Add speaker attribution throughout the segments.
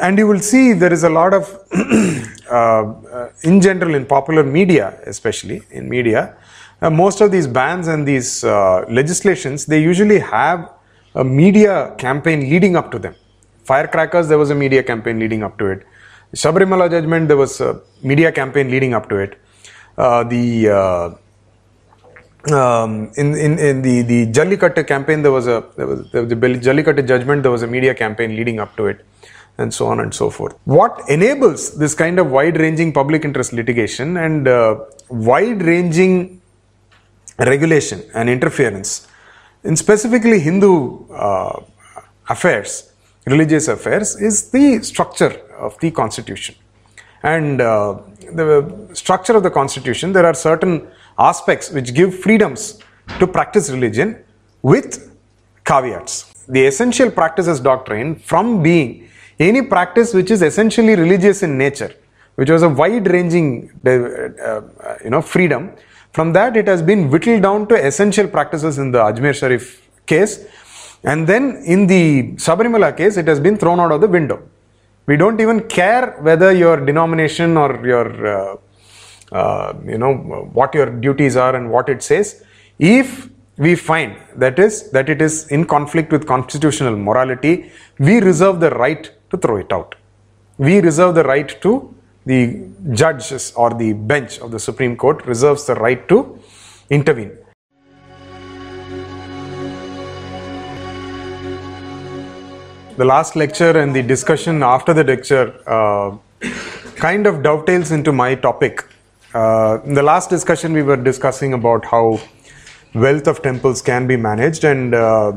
Speaker 1: And you will see there is a lot of, uh, uh, in general, in popular media, especially in media, uh, most of these bans and these uh, legislations, they usually have a media campaign leading up to them. Firecrackers, there was a media campaign leading up to it. Sabarimala judgment, there was a media campaign leading up to it. Uh, the uh, um, in, in, in the, the Jallikattu campaign, there was a there was, there was the Jallikattu judgment, there was a media campaign leading up to it, and so on and so forth. What enables this kind of wide-ranging public interest litigation and uh, wide-ranging regulation and interference in specifically Hindu uh, affairs, religious affairs, is the structure of the constitution. And uh, the structure of the constitution, there are certain aspects which give freedoms to practice religion with caveats. The essential practices doctrine, from being any practice which is essentially religious in nature, which was a wide-ranging, uh, uh, you know, freedom, from that it has been whittled down to essential practices in the Ajmer Sharif case, and then in the Sabarimala case, it has been thrown out of the window. We don't even care whether your denomination or your uh, uh, you know what your duties are and what it says if we find that is that it is in conflict with constitutional morality we reserve the right to throw it out. We reserve the right to the judges or the bench of the supreme court reserves the right to intervene. The last lecture and the discussion after the lecture uh, kind of dovetails into my topic. Uh, in the last discussion, we were discussing about how wealth of temples can be managed and uh,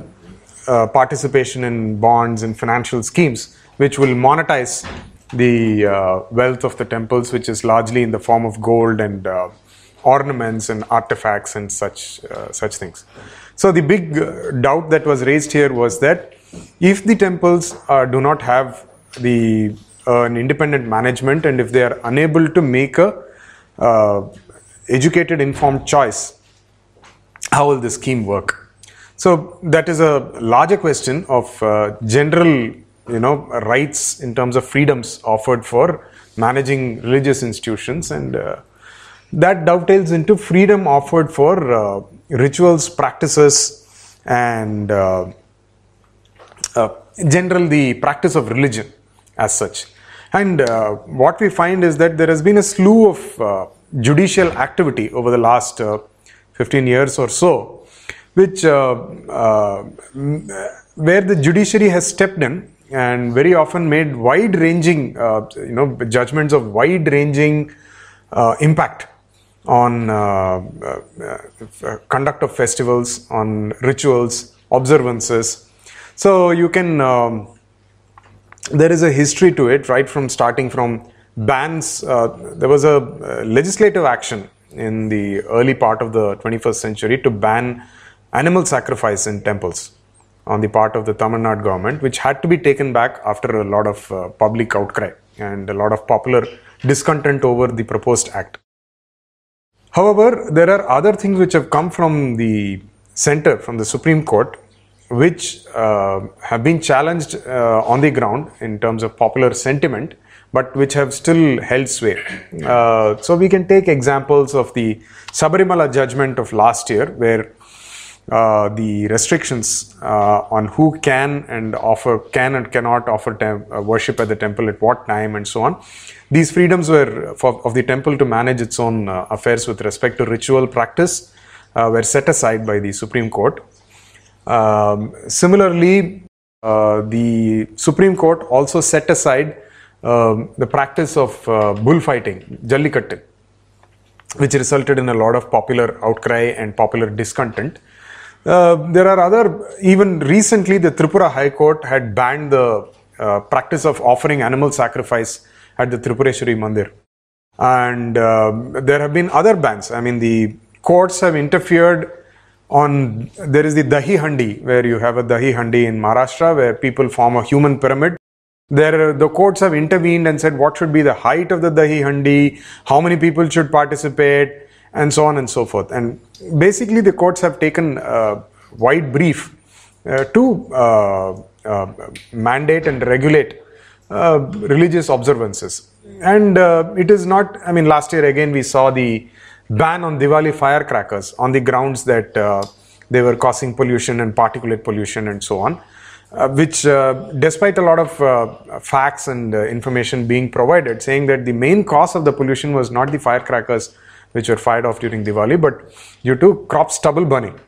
Speaker 1: uh, participation in bonds and financial schemes, which will monetize the uh, wealth of the temples, which is largely in the form of gold and uh, ornaments and artifacts and such uh, such things. So the big doubt that was raised here was that if the temples do not have the an independent management and if they are unable to make a uh, educated, informed choice, how will the scheme work? So that is a larger question of uh, general, you know, rights in terms of freedoms offered for managing religious institutions, and uh, that dovetails into freedom offered for uh, rituals, practices, and uh, uh, general the practice of religion as such. And uh, what we find is that there has been a slew of uh, judicial activity over the last uh, 15 years or so, which where the judiciary has stepped in and very often made wide-ranging, uh, you know, judgments of wide-ranging impact on conduct of festivals, on rituals, observances. So you can. Um, there is a history to it, right from starting from bans. Uh, there was a uh, legislative action in the early part of the 21st century to ban animal sacrifice in temples on the part of the Tamil Nadu government, which had to be taken back after a lot of uh, public outcry and a lot of popular discontent over the proposed act. However, there are other things which have come from the center, from the Supreme Court, which uh, have been challenged uh, on the ground in terms of popular sentiment, but which have still held sway. Uh, so we can take examples of the Sabarimala judgment of last year, where uh, the restrictions uh, on who can and offer can and cannot offer tem- uh, worship at the temple at what time and so on. These freedoms were for, of the temple to manage its own affairs with respect to ritual practice were set aside by the Supreme Court. Um, similarly, uh, the Supreme Court also set aside um, the practice of uh, bullfighting, Jallikattu, which resulted in a lot of popular outcry and popular discontent. Uh, there are other, even recently, the Tripura High Court had banned the uh, practice of offering animal sacrifice at the Tripureshwari Mandir. And um, there have been other bans. I mean, the courts have interfered on there is the dahi handi where you have a dahi handi in maharashtra where people form a human pyramid there the courts have intervened and said what should be the height of the dahi handi how many people should participate and so on and so forth and basically the courts have taken a wide brief uh, to uh, uh, mandate and regulate religious observances. And it is not, I mean, last year again we saw the ban on Diwali firecrackers on the grounds that uh, they were causing pollution and particulate pollution and so on. Uh, which, uh, despite a lot of facts and information being provided, saying that the main cause of the pollution was not the firecrackers which were fired off during Diwali, but due to crop stubble burning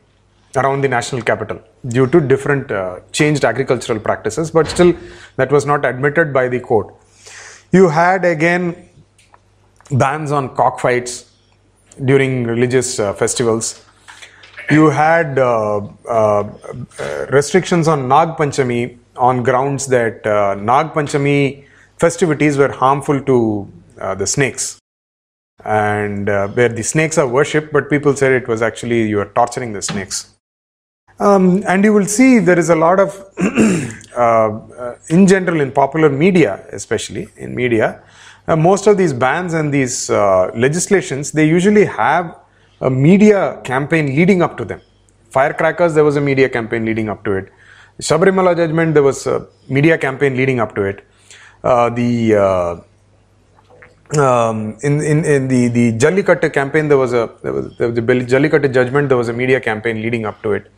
Speaker 1: around the national capital due to different uh, changed agricultural practices, but still that was not admitted by the court. You had again bans on cockfights during religious uh, festivals. You had uh, uh restrictions on Nag Panchami on grounds that uh, Nag Panchami festivities were harmful to uh, the snakes and where the snakes are worshipped, but people said it was actually you are torturing the snakes. Um, and you will see there is a lot of, uh, uh, in general, in popular media, especially in media, uh, most of these bans and these uh, legislations, they usually have a media campaign leading up to them. Firecrackers, there was a media campaign leading up to it. Sabarimala judgment, there was a media campaign leading up to it. Uh, the uh, um, in, in, in the, the Jallikattu campaign, there was a there was, there was the Jallikattu judgment, there was a media campaign leading up to it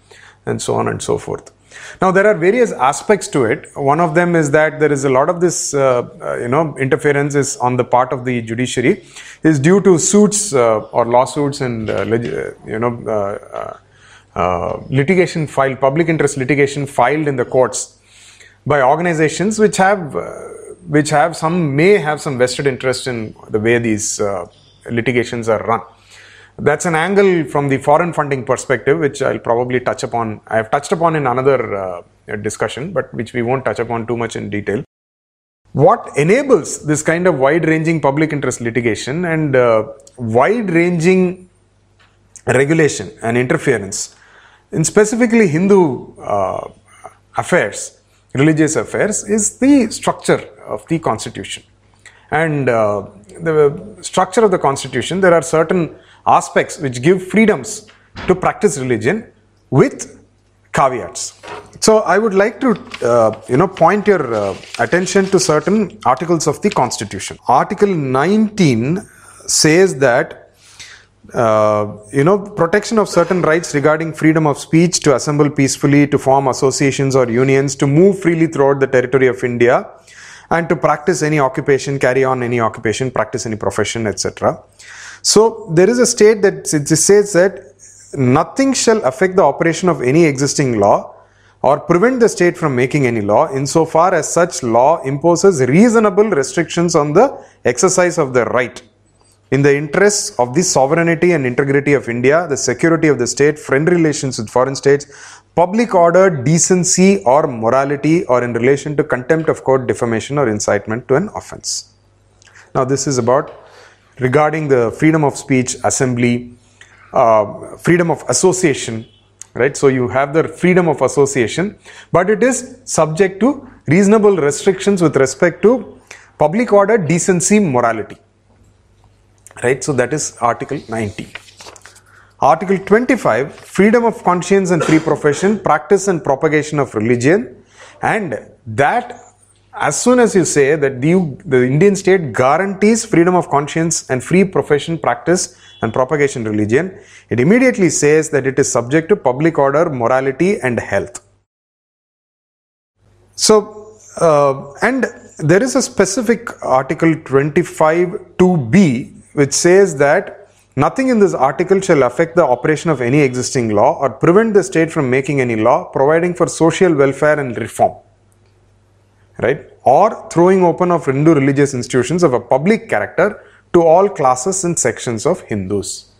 Speaker 1: and so on and so forth. Now there are various aspects to it. One of them is that there is a lot of this, uh, uh, you know, interference is on the part of the judiciary is due to suits uh, or lawsuits and uh, uh, you know uh, litigation filed, public interest litigation filed in the courts by organizations which have which have some may have some vested interest in the way these litigations are run that's an angle from the foreign funding perspective, which I'll probably touch upon. I have touched upon in another uh, discussion, but which we won't touch upon too much in detail. What enables this kind of wide ranging public interest litigation and uh, wide ranging regulation and interference in specifically Hindu uh, affairs, religious affairs, is the structure of the constitution. And uh, the structure of the constitution, there are certain aspects which give freedoms to practice religion with caveats. So I would like to, uh, you know, point your uh, attention to certain articles of the Constitution. Article 19 says that, uh, you know, protection of certain rights regarding freedom of speech, to assemble peacefully, to form associations or unions, to move freely throughout the territory of India, and to practice any occupation, carry on any occupation, practice any profession, etc. So there is a state that says that nothing shall affect the operation of any existing law or prevent the state from making any law insofar as such law imposes reasonable restrictions on the exercise of the right in the interests of the sovereignty and integrity of India, the security of the state, friendly relations with foreign states, public order, decency or morality, or in relation to contempt of court, defamation, or incitement to an offense. Now, this is about regarding the freedom of speech, assembly, uh, freedom of association, right? So you have the freedom of association, but it is subject to reasonable restrictions with respect to public order, decency, morality, right? So that is Article 19. Article 25 freedom of conscience and free profession, practice and propagation of religion, and that as soon as you say that the, the Indian state guarantees freedom of conscience and free profession, practice, and propagation religion, it immediately says that it is subject to public order, morality, and health. So, uh, and there is a specific Article 25 2b which says that nothing in this article shall affect the operation of any existing law or prevent the state from making any law providing for social welfare and reform right? Or throwing open of Hindu religious institutions of a public character to all classes and sections of Hindus.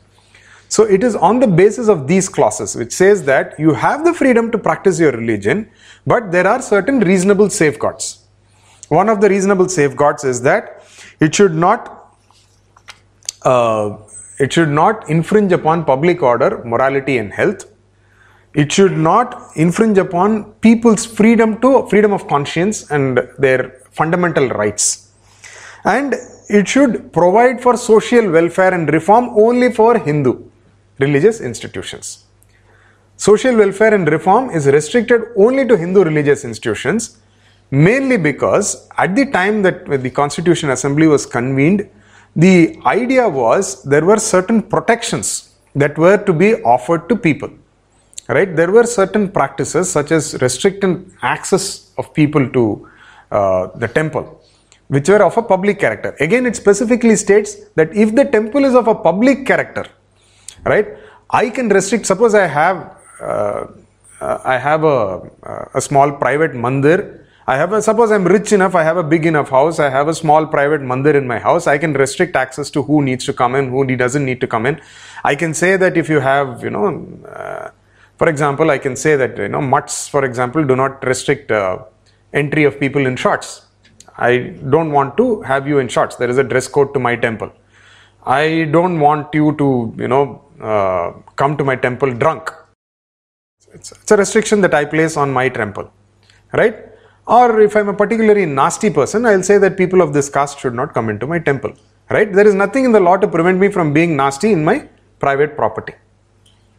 Speaker 1: So it is on the basis of these clauses which says that you have the freedom to practice your religion, but there are certain reasonable safeguards. One of the reasonable safeguards is that it should not uh, it should not infringe upon public order, morality, and health. It should not infringe upon people's freedom to freedom of conscience and their fundamental rights. And it should provide for social welfare and reform only for hindu religious institutions. Social welfare and reform is restricted only to hindu religious institutions mainly because at the time that the Constitution Assembly was convened, the idea was there were certain protections that were to be offered to people. Right? There were certain practices such as restricting access of people to uh, the temple, which were of a public character. Again, it specifically states that if the temple is of a public character, right, I can restrict. Suppose I have uh, uh, I have a, a small private mandir I have a, suppose I'm rich enough, I have a big enough house, I have a small private mandir in my house, I can restrict access to who needs to come in, who doesn't need to come in. I can say that if you have, you know, uh, for example, I can say that, you know, mutts, for example, do not restrict uh, entry of people in shorts. I don't want to have you in shorts. There is a dress code to my temple. I don't want you to, you know, uh, come to my temple drunk. It's, it's a restriction that I place on my temple, right? Or if I'm a particularly nasty person, I'll say that people of this caste should not come into my temple. Right? There is nothing in the law to prevent me from being nasty in my private property.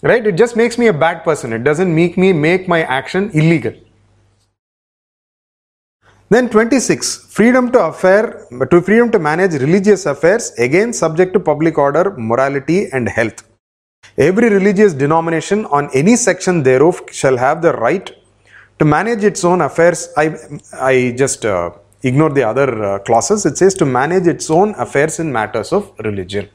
Speaker 1: Right? It just makes me a bad person. It doesn't make me make my action illegal. Then 26, freedom to affair, to freedom to manage religious affairs, again subject to public order, morality and health. Every religious denomination on any section thereof shall have the right to manage its own affairs, I, I just uh, ignore the other uh, clauses. It says to manage its own affairs in matters of religion.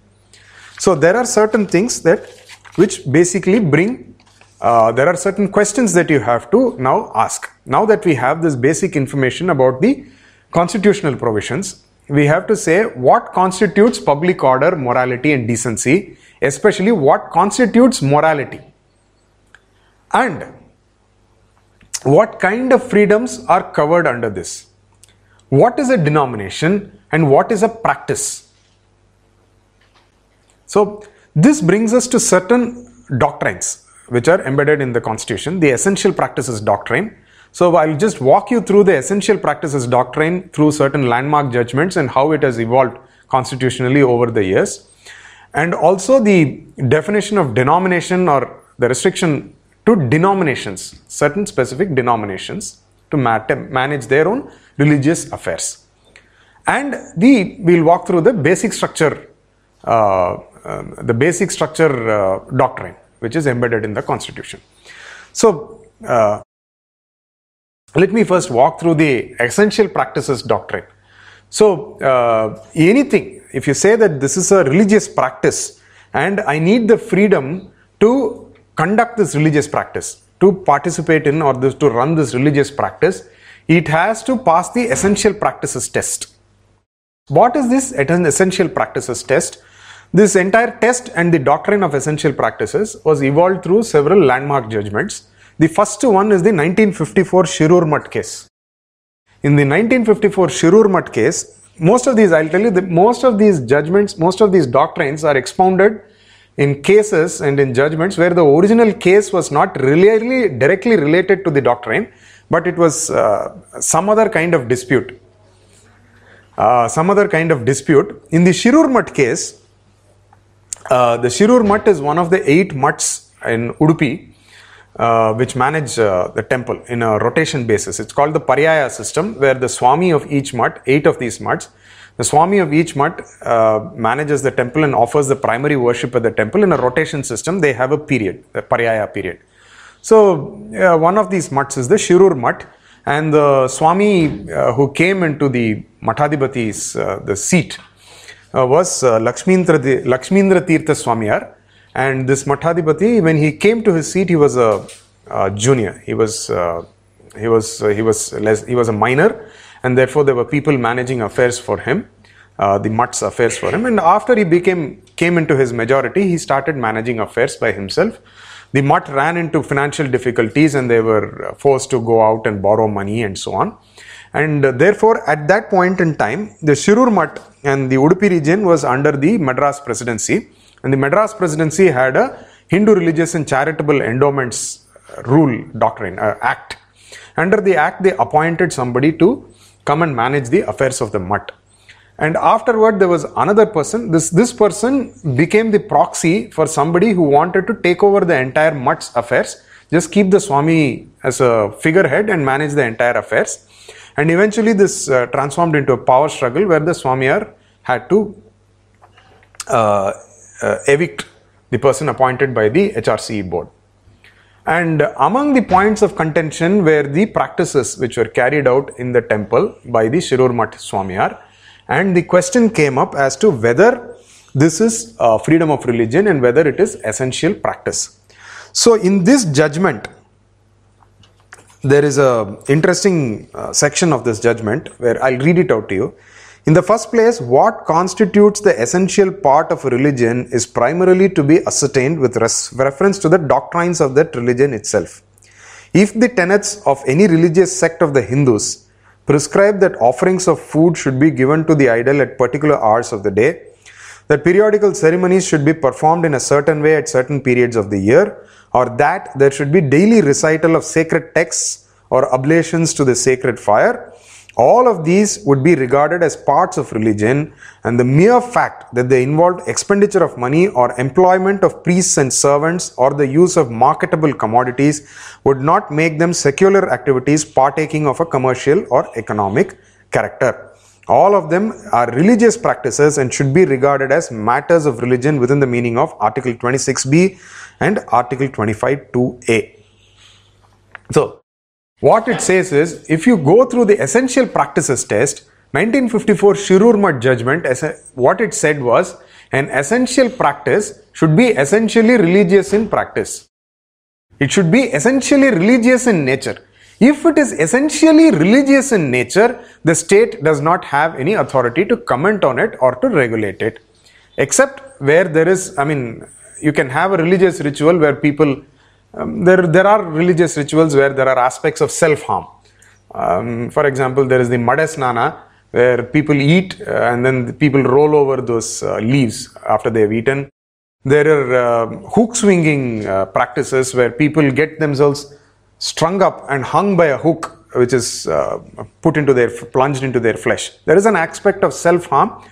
Speaker 1: So there are certain things that which basically bring, uh, there are certain questions that you have to now ask. Now that we have this basic information about the constitutional provisions, we have to say what constitutes public order, morality, and decency, especially what constitutes morality. And what kind of freedoms are covered under this? What is a denomination and what is a practice? So, this brings us to certain doctrines which are embedded in the constitution, the essential practices doctrine. So, I'll just walk you through the essential practices doctrine through certain landmark judgments and how it has evolved constitutionally over the years. And also the definition of denomination or the restriction to denominations, certain specific denominations to manage their own religious affairs. And we'll walk through the basic structure, uh, uh, the basic structure uh, doctrine, which is embedded in the constitution. So, uh, let me first walk through the essential practices doctrine. So, uh, anything, if you say that this is a religious practice and I need the freedom to conduct this religious practice, to participate in or this, to run this religious practice, it has to pass the essential practices test. What is this essential practices test? This entire test and the doctrine of essential practices was evolved through several landmark judgments. The first one is the 1954 Shirur Mutt case. In the 1954 Shirur Mutt case, most of these, I'll tell you, that most of these judgments, most of these doctrines are expounded in cases and in judgments where the original case was not really directly related to the doctrine, but it was uh, some other kind of dispute. Uh, some other kind of dispute. In the Shirur Mutt case, uh, the Shirur Mutt is one of the eight mutts in Udupi uh, which manage uh, the temple in a rotation basis. It's called the Paryaya system, where the Swami of each mutt, eight of these mutts, the Swami of each mutt uh, manages the temple and offers the primary worship at the temple in a rotation system. They have a period, the Paryaya period. So, uh, one of these mutts is the Shirur Mutt, and the Swami uh, who came into the Mathadipati's uh, the seat uh, was uh, Lakshmindra, Tirtha Swamiyar. And this Mathadipati, when he came to his seat, he was a, junior. He was he was he was less, he was a minor and therefore there were people managing affairs for him, uh, the Mutt's affairs for him. And after he became came into his majority, he started managing affairs by himself. The Mutt ran into financial difficulties and they were forced to go out and borrow money and so on. And uh, therefore, at that point in time, the Shirur Mutt and the Udupi region was under the Madras presidency. And the Madras presidency had a Hindu religious and charitable endowments rule doctrine, uh, act. Under the act, they appointed somebody to come and manage the affairs of the mutt. And afterward, there was another person. This, this person became the proxy for somebody who wanted to take over the entire mutt's affairs. Just keep the Swami as a figurehead and manage the entire affairs. And eventually, this uh, transformed into a power struggle where the Swamiyar had to uh, uh, evict the person appointed by the HRCE board. And among the points of contention were the practices which were carried out in the temple by the Shirur Math Swamiyar. And the question came up as to whether this is uh, freedom of religion and whether it is essential practice. So, in this judgment, there is a interesting uh, section of this judgment where I'll read it out to you. In the first place, what constitutes the essential part of a religion is primarily to be ascertained with res- reference to the doctrines of that religion itself. If the tenets of any religious sect of the Hindus prescribe that offerings of food should be given to the idol at particular hours of the day, that periodical ceremonies should be performed in a certain way at certain periods of the year, or that there should be daily recital of sacred texts or oblations to the sacred fire, all of these would be regarded as parts of religion, and the mere fact that they involved expenditure of money or employment of priests and servants or the use of marketable commodities would not make them secular activities partaking of a commercial or economic character. All of them are religious practices and should be regarded as matters of religion within the meaning of Article 26b and Article 25 2a. So, what it says is if you go through the essential practices test, 1954 Shirur Math judgment, what it said was an essential practice should be essentially religious in practice. It should be essentially religious in nature. If it is essentially religious in nature, the state does not have any authority to comment on it or to regulate it. Except where there is, I mean, you can have a religious ritual where people um, there, there are religious rituals where there are aspects of self harm. Um, for example, there is the Madasnana, where people eat uh, and then the people roll over those uh, leaves after they have eaten. There are uh, hook swinging uh, practices where people get themselves strung up and hung by a hook, which is uh, put into their plunged into their flesh. There is an aspect of self harm,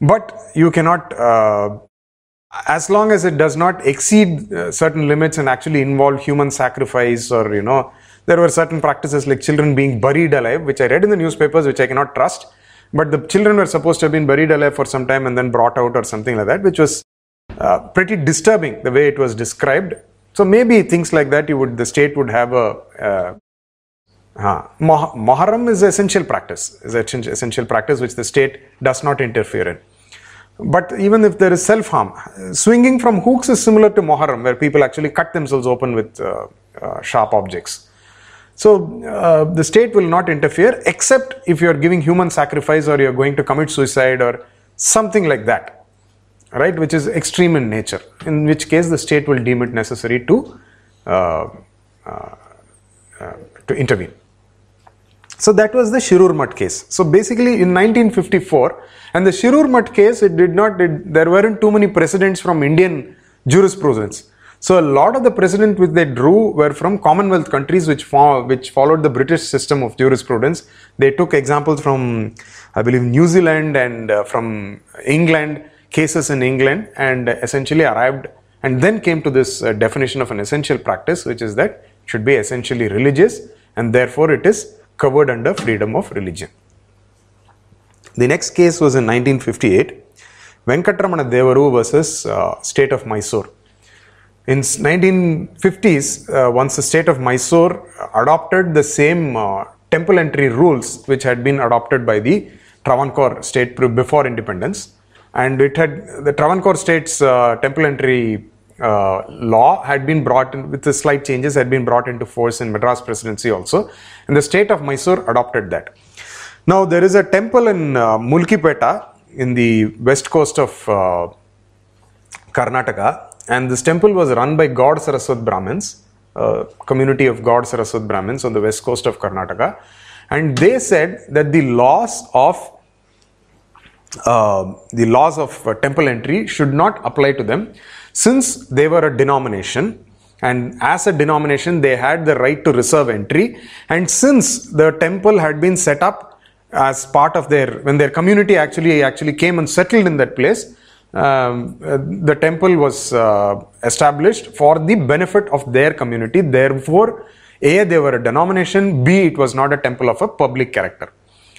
Speaker 1: but you cannot uh, as long as it does not exceed uh, certain limits and actually involve human sacrifice or you know there were certain practices like children being buried alive which i read in the newspapers which i cannot trust but the children were supposed to have been buried alive for some time and then brought out or something like that which was uh, pretty disturbing the way it was described so maybe things like that you would the state would have a uh, uh, Muharram is essential practice, is essential practice which the state does not interfere in. But even if there is self harm, swinging from hooks is similar to Muharram, where people actually cut themselves open with uh, uh, sharp objects. So uh, the state will not interfere except if you are giving human sacrifice or you are going to commit suicide or something like that, right? Which is extreme in nature. In which case the state will deem it necessary to uh, uh, uh, to intervene. So that was the Shirur Math case. So basically in 1954, and the Shirur Math case, it did not, it, there weren't too many precedents from Indian jurisprudence. So a lot of the precedents which they drew were from Commonwealth countries which, fo- which followed the British system of jurisprudence. They took examples from, I believe, New Zealand and uh, from England, cases in England, and essentially arrived and then came to this uh, definition of an essential practice, which is that it should be essentially religious and therefore it is covered under freedom of religion. The next case was in 1958, Venkatramana Devaru versus uh, state of Mysore. In 1950s, uh, once the state of Mysore adopted the same uh, temple entry rules which had been adopted by the Travancore state before independence, and it had the Travancore state's uh, temple entry uh, law had been brought in with the slight changes had been brought into force in Madras presidency also, and the state of Mysore adopted that. Now there is a temple in uh, Mulkipeta in the west coast of uh, Karnataka, and this temple was run by Gaud Saraswat Brahmins, a community of Gaud Saraswat Brahmins on the west coast of Karnataka, and they said that the laws of uh, the laws of uh, temple entry should not apply to them since they were a denomination and as a denomination they had the right to reserve entry and since the temple had been set up as part of their when their community actually actually came and settled in that place um, the temple was uh, established for the benefit of their community therefore A, they were a denomination, B, it was not a temple of a public character.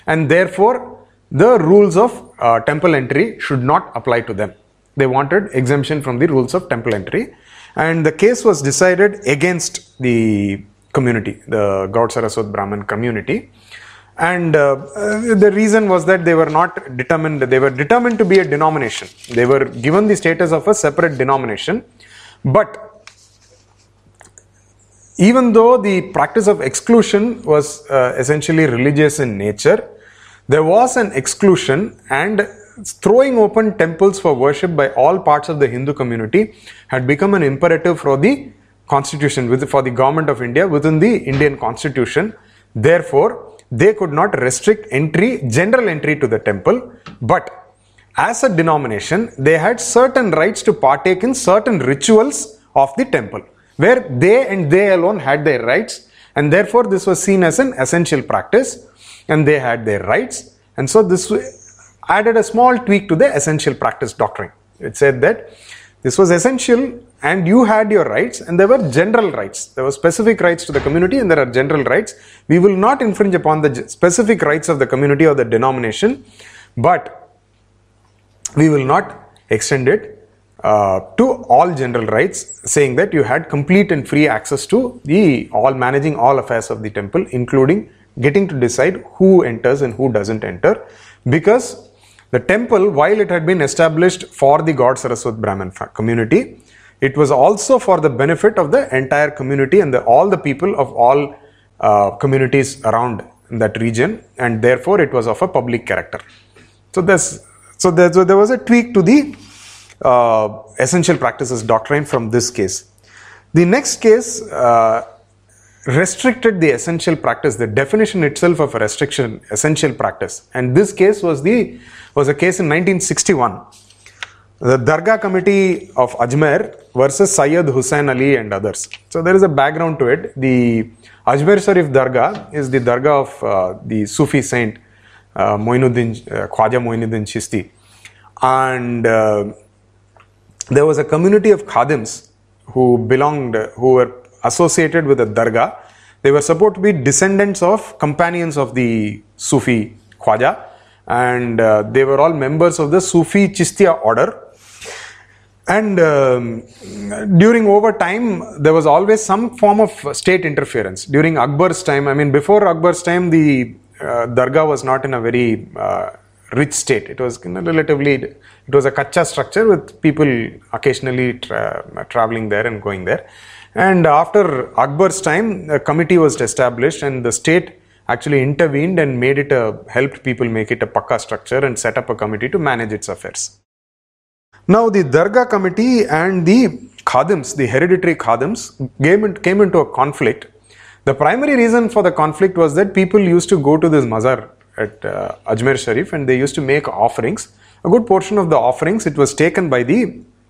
Speaker 1: And therefore, the rules of uh, temple entry should not apply to them. They wanted exemption from the rules of temple entry. And the case was decided against the community, the Gaud Saraswat Brahmin community. And uh, the reason was that they were not determined, they were determined to be a denomination. They were given the status of a separate denomination. But even though the practice of exclusion was uh, essentially religious in nature, there was an exclusion and throwing open temples for worship by all parts of the Hindu community had become an imperative for the constitution, for the government of India within the Indian constitution. Therefore, they could not restrict entry, general entry to the temple, but as a denomination, they had certain rights to partake in certain rituals of the temple, where they and they alone had their rights, and therefore this was seen as an essential practice, and they had their rights, and so this added a small tweak to the essential practice doctrine. It said that this was essential and you had your rights and there were general rights. There were specific rights to the community and there are general rights. We will not infringe upon the specific rights of the community or the denomination, but we will not extend it uh, to all general rights, saying that you had complete and free access to the all managing all affairs of the temple, including getting to decide who enters and who doesn't enter, because the temple, while it had been established for the Gaud Saraswat Brahmin community, it was also for the benefit of the entire community and the, all the people of all uh, communities around that region, and therefore it was of a public character. So, this, so, there, so there was a tweak to the uh, essential practices doctrine from this case. The next case uh, restricted the essential practice, the definition itself of a restriction, essential practice. And this case was the was a case in 1961. The Dargah Committee of Ajmer versus Syed Hussain Ali and others. So there is a background to it. The Ajmer Sharif Dargah is the Dargah of uh, the Sufi saint uh, uh, Khwaja Moinuddin Chishti. And uh, there was a community of Khadims who belonged, who were associated with the Dargah. They were supposed to be descendants of companions of the Sufi Khwaja and uh, they were all members of the Sufi Chistia order. And um, during over time, there was always some form of state interference. During Akbar's time, I mean, before Akbar's time, the uh, Dargah was not in a very uh, rich state. It was relatively, it was a kacha structure with people occasionally tra- traveling there and going there. And after Akbar's time, a committee was established and the state actually intervened and made it a helped people make it a pakka structure and set up a committee to manage its affairs. Now the Dargah committee and the Khadims, the hereditary Khadims, came into a conflict. The primary reason for the conflict was that people used to go to this mazar at uh, Ajmer Sharif and they used to make offerings. A good portion of the offerings it was taken by the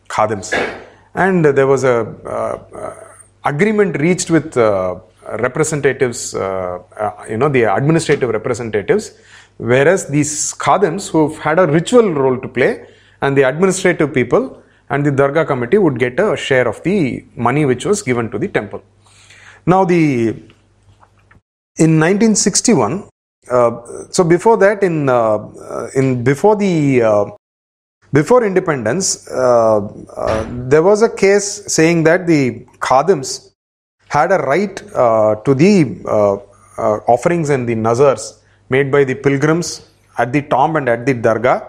Speaker 1: Khadims, and there was a uh, uh, agreement reached with uh, representatives, uh, uh, you know, the administrative representatives, whereas these khadims who've had a ritual role to play and the administrative people and the Dargah committee would get a share of the money which was given to the temple. Now, the in 1961, uh, so before that, in uh, in before the uh, before independence, uh, there was a case saying that the khadims had a right uh, to the uh, uh, offerings and the nazars made by the pilgrims at the tomb and at the dargah.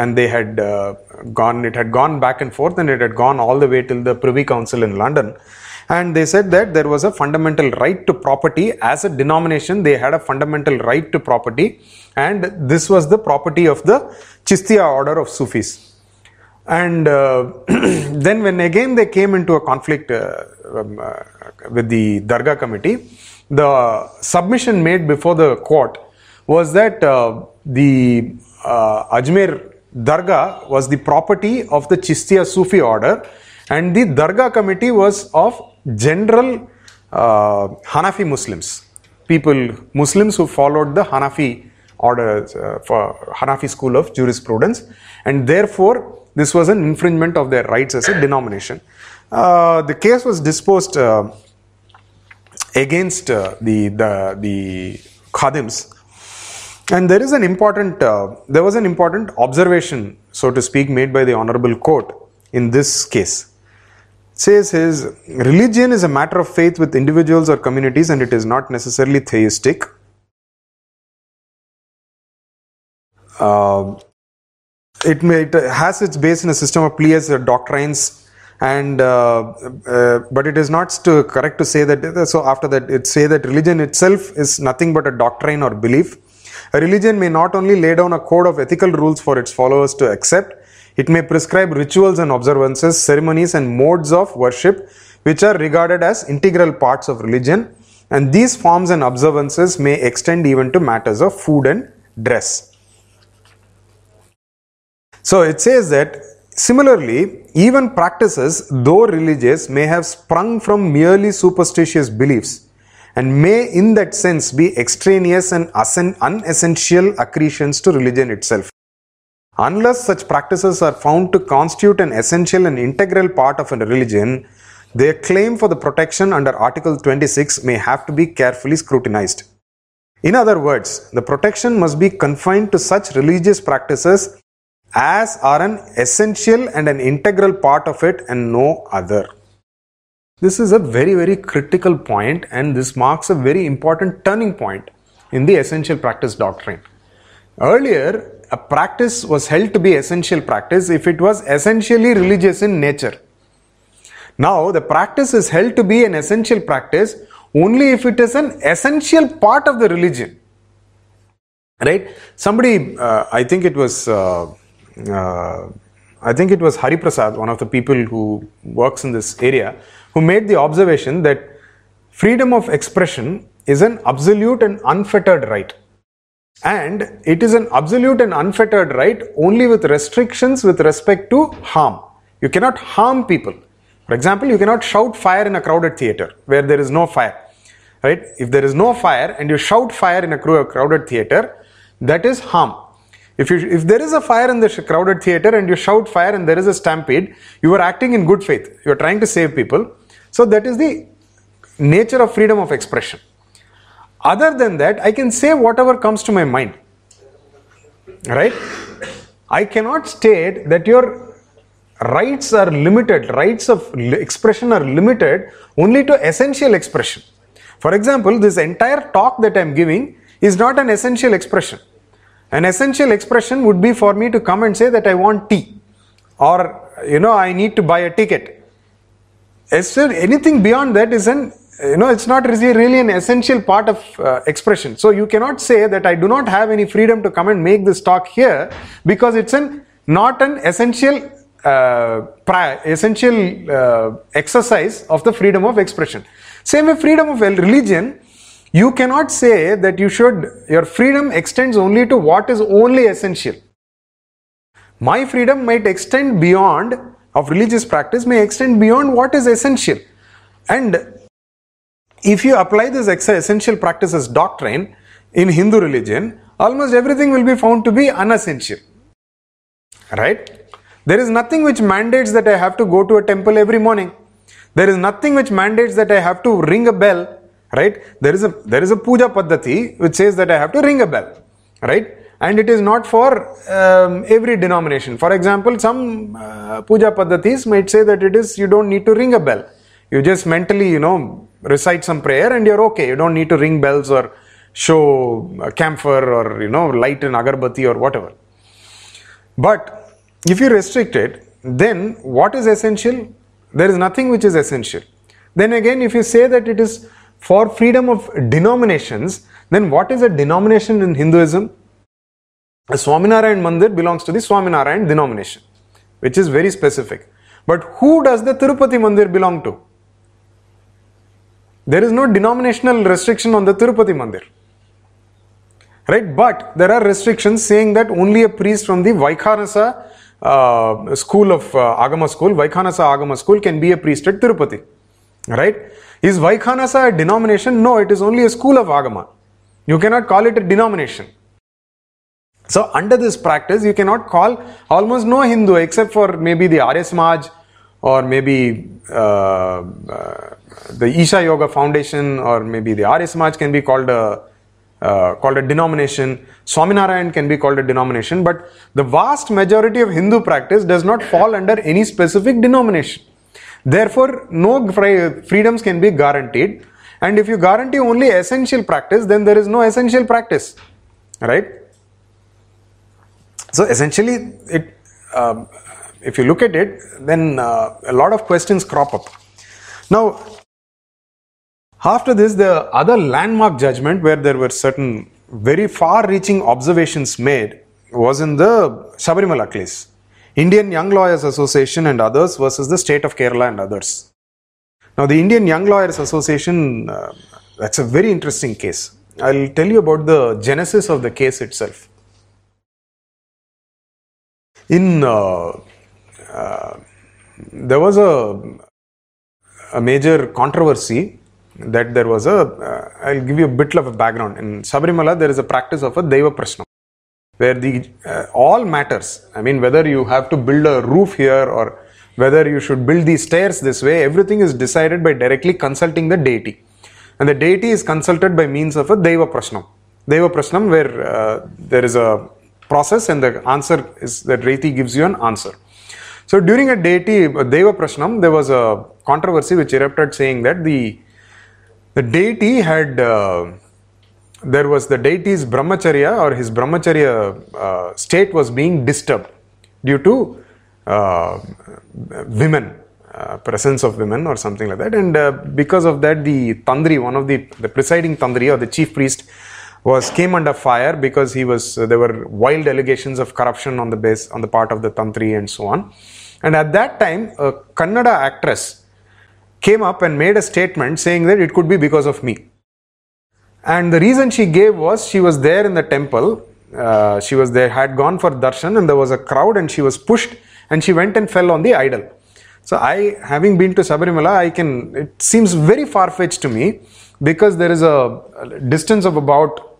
Speaker 1: And they had uh, gone it had gone back and forth and it had gone all the way till the privy council in london. And they said that there was a fundamental right to property. As a denomination they had a fundamental right to property. And this was the property of the chistiya order of sufis and uh, then, when again they came into a conflict uh, um, uh, with the Dargah committee, the submission made before the court was that uh, the uh, Ajmer Dargah was the property of the Chistiya Sufi order, and the Dargah committee was of general uh, Hanafi Muslims, people, Muslims who followed the Hanafi order, for Hanafi school of jurisprudence, and therefore this was an infringement of their rights as a denomination. Uh, the case was disposed uh, against uh, the, the, the khadims. And there is an important, uh, there was an important observation, so to speak, made by the Honorable Court in this case. It says his religion is a matter of faith with individuals or communities and it is not necessarily theistic. It, may, it has its base in a system of pleiades doctrines and uh, uh, but it is not to, correct to say that so after that it say that religion itself is nothing but a doctrine or belief. A religion may not only lay down a code of ethical rules for its followers to accept it may prescribe rituals and observances ceremonies and modes of worship which are regarded as integral parts of religion. And these forms and observances may extend even to matters of food and dress so it says that Similarly, even practices, though religious, may have sprung from merely superstitious beliefs and may, in that sense, be extraneous and unessential accretions to religion itself. Unless such practices are found to constitute an essential and integral part of a religion, their claim for the protection under Article 26 may have to be carefully scrutinized. In other words, the protection must be confined to such religious practices as are an essential and an integral part of it and no other. This is a very, very critical point, and this marks a very important turning point in the essential practice doctrine. Earlier, a practice was held to be essential practice if it was essentially religious in nature. Now, the practice is held to be an essential practice only if it is an essential part of the religion. Right? Somebody, uh, I think it was. Uh, Uh, I think it was Hari Prasad, one of the people who works in this area, who made the observation that freedom of expression is an absolute and unfettered right. And it is an absolute and unfettered right only with restrictions with respect to harm. You cannot harm people. For example, you cannot shout fire in a crowded theater where there is no fire. Right? If there is no fire and you shout fire in a crowded theater, that is harm. If, you, if there is a fire in the crowded theater and you shout fire and there is a stampede, you are acting in good faith. You are trying to save people. So that is the nature of freedom of expression. Other than that, I can say whatever comes to my mind. Right? I cannot state that your rights are limited, rights of expression are limited only to essential expression. For example, this entire talk that I am giving is not an essential expression. An essential expression would be for me to come and say that I want tea or you know I need to buy a ticket. Anything beyond that is an you know it's not really an essential part of uh, expression. So you cannot say that I do not have any freedom to come and make this talk here because it's an not an essential uh, pri- essential uh, exercise of the freedom of expression. Same with freedom of religion you cannot say that you should, your freedom extends only to what is only essential. My freedom might extend beyond, of religious practice, may extend beyond what is essential. And if you apply this essential practices doctrine in Hindu religion, almost everything will be found to be unessential. Right? There is nothing which mandates that I have to go to a temple every morning. There is nothing which mandates that I have to ring a bell right? There is a there is a puja paddhati which says that i have to ring a bell right? And it is not for um, every denomination. For example some uh, puja paddhatis might say that it is you don't need to ring a bell. You just mentally you know recite some prayer and you're okay. You don't need to ring bells or show camphor or you know light an agarbatti or whatever. But if you restrict it then what is essential? There is nothing which is essential. Then again if you say that it is for freedom of denominations, then what is a denomination in Hinduism? A Swaminarayan Mandir belongs to the Swaminarayan denomination, which is very specific. But who does the Tirupati Mandir belong to? There is no denominational restriction on the Tirupati Mandir. Right? But there are restrictions saying that only a priest from the Vaikhanasa uh, school of uh, Agama school, Vaikhanasa Agama school, can be a priest at Tirupati. Right? Is Vaikhanasa a denomination? No, it is only a school of Agama. You cannot call it a denomination. So, under this practice, you cannot call almost no Hindu except for maybe the Arya Samaj or maybe uh, uh, the Isha Yoga Foundation or maybe the Arya Samaj can be called a uh, called a denomination. Swaminarayan can be called a denomination, but the vast majority of Hindu practice does not fall under any specific denomination. Therefore, no freedoms can be guaranteed. And if you guarantee only essential practice, then there is no essential practice, right? So essentially, it uh, if you look at it, then uh, a lot of questions crop up. Now, after this, the other landmark judgment where there were certain very far reaching observations made was in the Sabarimala case. Indian Young Lawyers Association and others versus the state of Kerala and others. Now, the Indian Young Lawyers Association, uh, that's a very interesting case. I'll tell you about the genesis of the case itself. In uh, uh, there was a, a major controversy that there was a. will uh, give you a bit of a background. In Sabarimala, there is a practice of a Deva Prashnam, where the uh, all matters. I mean, whether you have to build a roof here or whether you should build these stairs this way, everything is decided by directly consulting the deity. And the deity is consulted by means of a Deva Prashnam. Deva Prashnam, where uh, there is a process and the answer is that deity gives you an answer. So during a deity Deva Prashnam, there was a controversy which erupted saying that the the deity had uh, there was the deity's brahmacharya or his brahmacharya uh, state was being disturbed due to uh, women uh, presence of women or something like that and uh, because of that the tantri one of the the presiding tantri or the chief priest was came under fire because he was uh, there were wild allegations of corruption on the base on the part of the tantri and so on and at that time, a Kannada actress came up and made a statement saying that it could be because of me. And the reason she gave was she was there in the temple. Uh, she was there, had gone for darshan, and there was a crowd, and she was pushed, and she went and fell on the idol. So I, having been to Sabarimala, I can. It seems very far fetched to me because there is a, distance of about,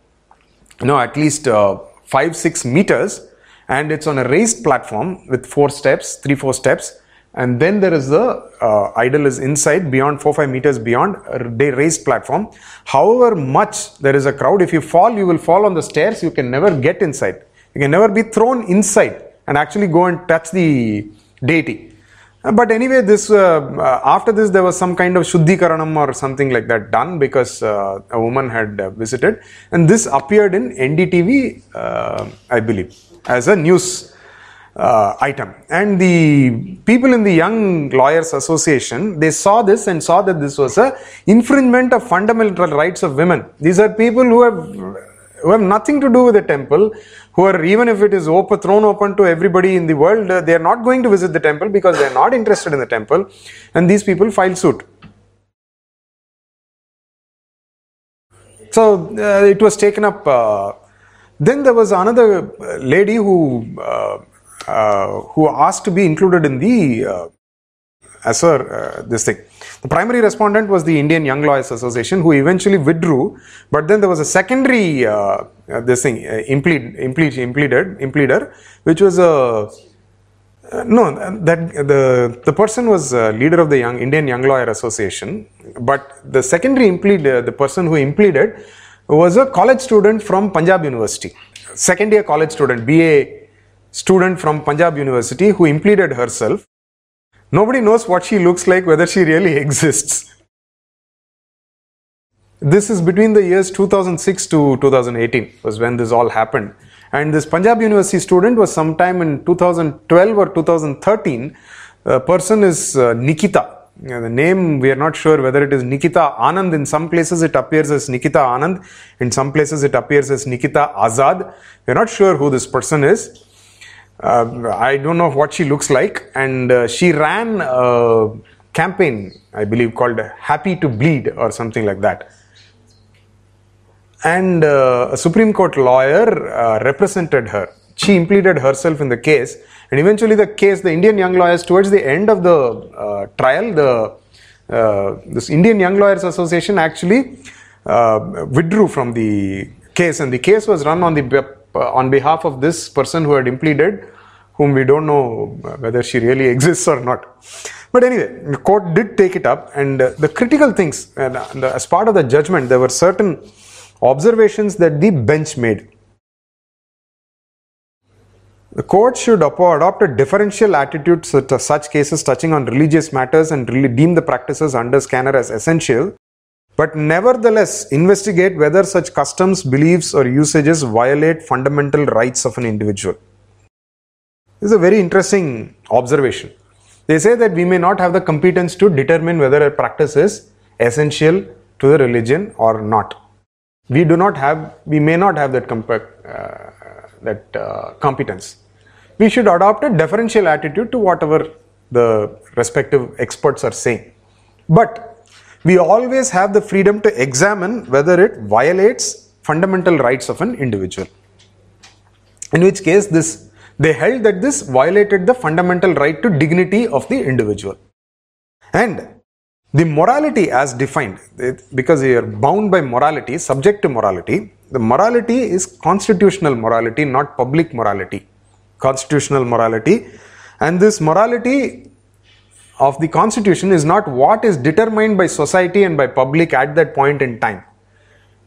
Speaker 1: you know, at least uh, five six meters and it's on a raised platform with four steps, three, four steps. And then there is the uh, idol is inside beyond four, five meters beyond a raised platform. However much there is a crowd, if you fall, you will fall on the stairs. You can never get inside. You can never be thrown inside and actually go and touch the deity. Uh, but anyway, this uh, uh, after this there was some kind of shuddhikaranam or something like that done because uh, a woman had uh, visited, and this appeared in NDTV, I believe as a news uh, item. And the people in the Young Lawyers Association, they saw this and saw that this was a infringement of fundamental rights of women. These are people who have who have nothing to do with the temple, who are even if it is open, thrown open to everybody in the world, uh, they are not going to visit the temple because they are not interested in the temple, and these people file suit. So uh, it was taken up uh, then there was another lady who uh, uh, who asked to be included in the uh, as uh, this thing. The primary respondent was the Indian Young Lawyers Association, who eventually withdrew. But then there was a secondary uh, uh, this thing implead, implead, impleaded, impleader, which was a no, that the the person was leader of the young Indian Young Lawyer Association, but the secondary implead, the person who impleaded was a college student from Punjab University, second year college student, BA student from Punjab University who impleaded herself. Nobody knows what she looks like, whether she really exists. This is between the years 2006 to 2018 was when this all happened. And this Punjab University student was sometime in 2012 or 2013. The person is uh, Nikita the name we are not sure whether it is Nikita Anand. In some places it appears as Nikita Anand. In some places it appears as Nikita Azad. We are not sure who this person is. Uh, I don't know what she looks like. And uh, she ran a campaign, I believe, called Happy to Bleed or something like that. And uh, a Supreme Court lawyer uh, represented her. She impleaded herself in the case and eventually, the case, the Indian Young Lawyers, towards the end of the uh, trial, the uh, this Indian Young Lawyers Association actually withdrew from the case, and the case was run on the on behalf of this person who had impleaded, whom we don't know whether she really exists or not. But anyway, the court did take it up, and uh, the critical things, uh, the, as part of the judgment, there were certain observations that the bench made. The court should adopt a differential attitude to such cases touching on religious matters and really deem the practices under scanner as essential, but nevertheless investigate whether such customs, beliefs, or usages violate fundamental rights of an individual. This is a very interesting observation. They say that we may not have the competence to determine whether a practice is essential to the religion or not. We do not have, we may not have that, comp- uh, that uh, competence. We should adopt a deferential attitude to whatever the respective experts are saying. But we always have the freedom to examine whether it violates fundamental rights of an individual. In which case, this they held that this violated the fundamental right to dignity of the individual. And the morality as defined, because you are bound by morality, subject to morality, the morality is constitutional morality, not public morality. Constitutional morality. And this morality of the constitution is not what is determined by society and by public at that point in time.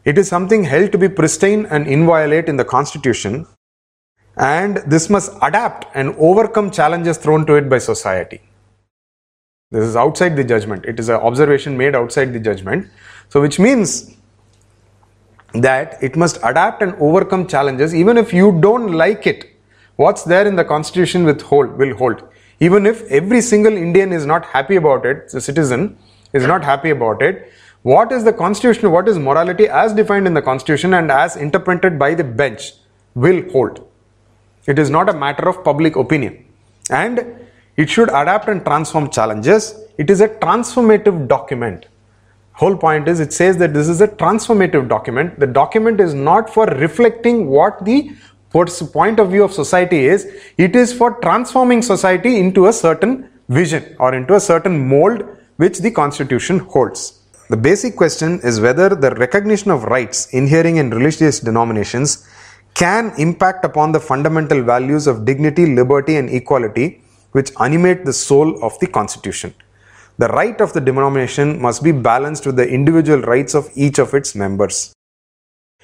Speaker 1: It is something held to be pristine and inviolate in the constitution and this must adapt and overcome challenges thrown to it by society. This is outside the judgment. It is an observation made outside the judgment. So, which means that it must adapt and overcome challenges even if you don't like it. What's there in the constitution with hold, will hold. Even if every single Indian is not happy about it, the citizen is not happy about it, what is the constitution, what is morality as defined in the constitution and as interpreted by the bench will hold. It is not a matter of public opinion. And it should adapt and transform challenges. It is a transformative document. Whole point is it says that this is a transformative document. The document is not for reflecting what the point of view of society is. It is for transforming society into a certain vision or into a certain mold which the constitution holds. The basic question is whether the recognition of rights inhering in religious denominations can impact upon the fundamental values of dignity, liberty, and equality which animate the soul of the Constitution. The right of the denomination must be balanced with the individual rights of each of its members.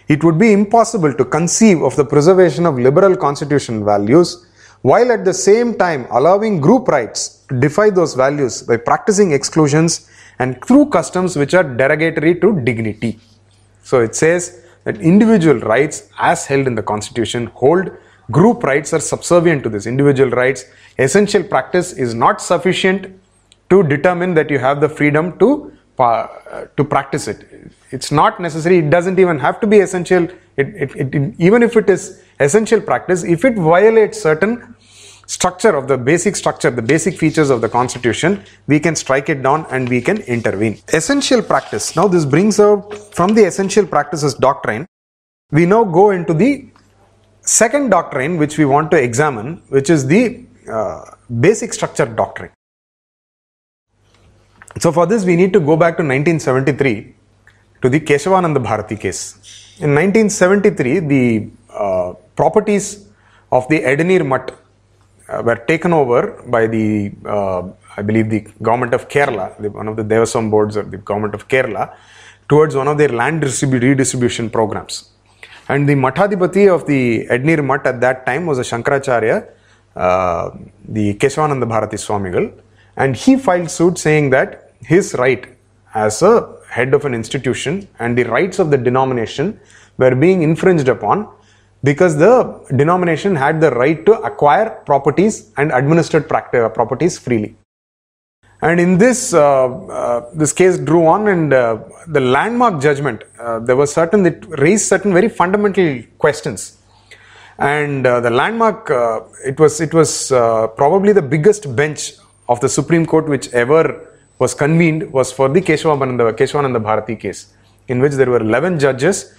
Speaker 1: It would be impossible to conceive of the preservation of liberal constitutional values while at the same time allowing group rights to defy those values by practicing exclusions and through customs which are derogatory to dignity. So it says that individual rights as held in the constitution hold group rights are subservient to this individual rights essential practice is not sufficient to determine that you have the freedom to uh, to practice it it's not necessary it doesn't even have to be essential it, it, it, even if it is essential practice if it violates certain structure of the basic structure, the basic features of the constitution, we can strike it down and we can intervene. Essential practice. Now, this brings out from the essential practices doctrine, we now go into the second doctrine which we want to examine, which is the uh, basic structure doctrine. So, for this, we need to go back to 1973 to the Keshavananda Bharati case. In 1973, the uh, properties of the Edanir Mutt uh, were taken over by the, uh, I believe, the government of Kerala, the, one of the Devaswam boards of the government of Kerala, towards one of their land redistribution programs. And the Mathadipati of the Edanir Mutt at that time was a Shankaracharya, uh, the Keshavananda Bharati Swamigal, and he filed suit saying that his right as a head of an institution and the rights of the denomination were being infringed upon because the denomination had the right to acquire properties and administer uh, properties freely. And in this, uh, uh, this case drew on, and uh, the landmark judgment, uh, there was certain it raised certain very fundamental questions. And uh, the landmark, it was it was probably the biggest bench of the Supreme Court which ever was convened was for the Keshavananda, Keshavananda Bharati case, in which there were 11 judges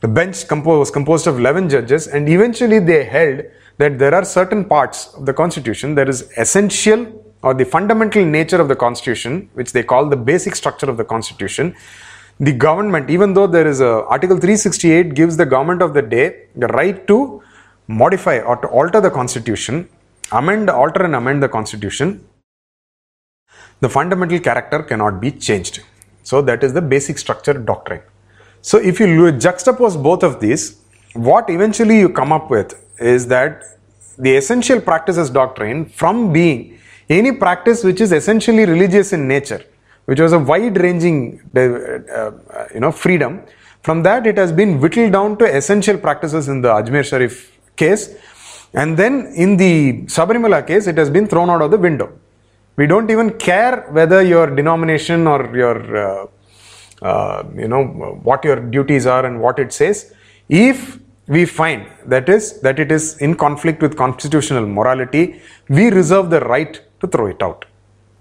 Speaker 1: the bench was composed of 11 judges, and eventually they held that there are certain parts of the constitution that is essential or the fundamental nature of the constitution, which they call the basic structure of the constitution. The government, even though there is a Article 368 gives the government of the day the right to modify or to alter the constitution, amend, alter and amend the constitution. The fundamental character cannot be changed. So that is the basic structure doctrine. So if you juxtapose both of these, what eventually you come up with is that the essential practices doctrine from being any practice which is essentially religious in nature, which was a wide ranging uh, uh, you know freedom, from that it has been whittled down to essential practices in the Ajmer Sharif case and then in the Sabarimala case it has been thrown out of the window. We don't even care whether your denomination or your uh, uh, you know what your duties are and what it says. If we find that is that it is in conflict with constitutional morality we reserve the right to throw it out.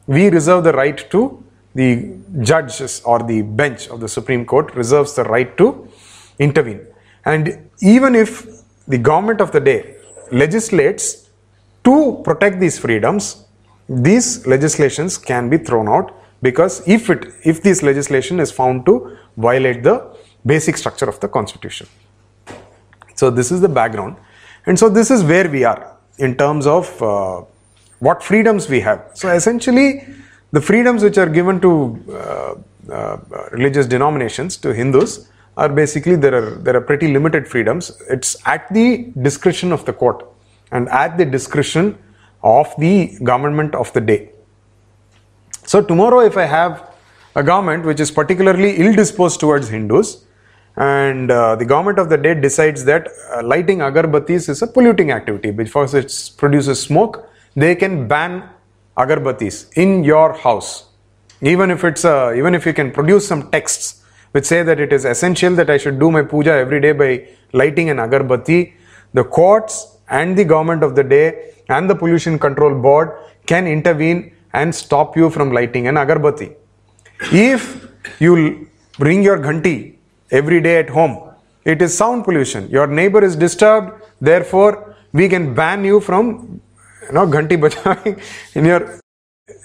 Speaker 1: We reserve the right to the judges or the bench of the supreme court reserves the right to intervene. And even if the government of the day legislates to protect these freedoms these legislations can be thrown out because if it if this legislation is found to violate the basic structure of the constitution. So this is the background. And so this is where we are in terms of uh, what freedoms we have. So essentially the freedoms which are given to uh, uh, religious denominations to hindus are basically there are there are pretty limited freedoms. It's at the discretion of the court. And at the discretion of the government of the day so tomorrow, if I have a government which is particularly ill disposed towards Hindus, and uh, the government of the day decides that uh, lighting agarbattis is a polluting activity because it produces smoke, they can ban agarbattis in your house. Even if it's a, even if you can produce some texts which say that it is essential that I should do my puja every day by lighting an agarbati, the courts and the government of the day and the pollution control board can intervene and stop you from lighting an agarbati. If you bring your ghanti every day at home, it is sound pollution. Your neighbor is disturbed, therefore we can ban you from you know ghanti bajaving in your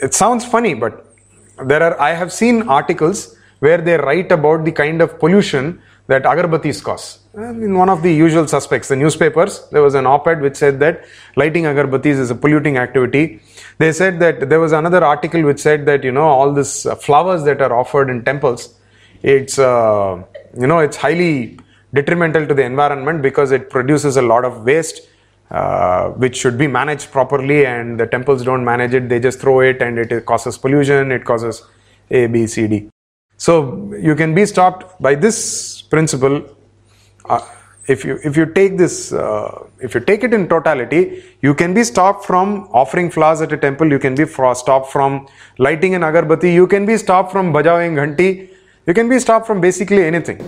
Speaker 1: it sounds funny but there are i have seen articles where they write about the kind of pollution that agarbatis cause. In one of the usual suspects, the newspapers, there was an op-ed which said that lighting agarbatis is a polluting activity. They said that there was another article which said that you know all these uh, flowers that are offered in temples, it's uh, you know it's highly detrimental to the environment because it produces a lot of waste. Uh, which should be managed properly, and the temples don't manage it. They just throw it, and it causes pollution. It causes A, B, C, D. So you can be stopped by this principle, uh, if you if you take this uh, if you take it in totality, you can be stopped from offering flowers at a temple. You can be stopped from lighting an agarbati. You can be stopped from bajawing ghanti. You can be stopped from basically anything.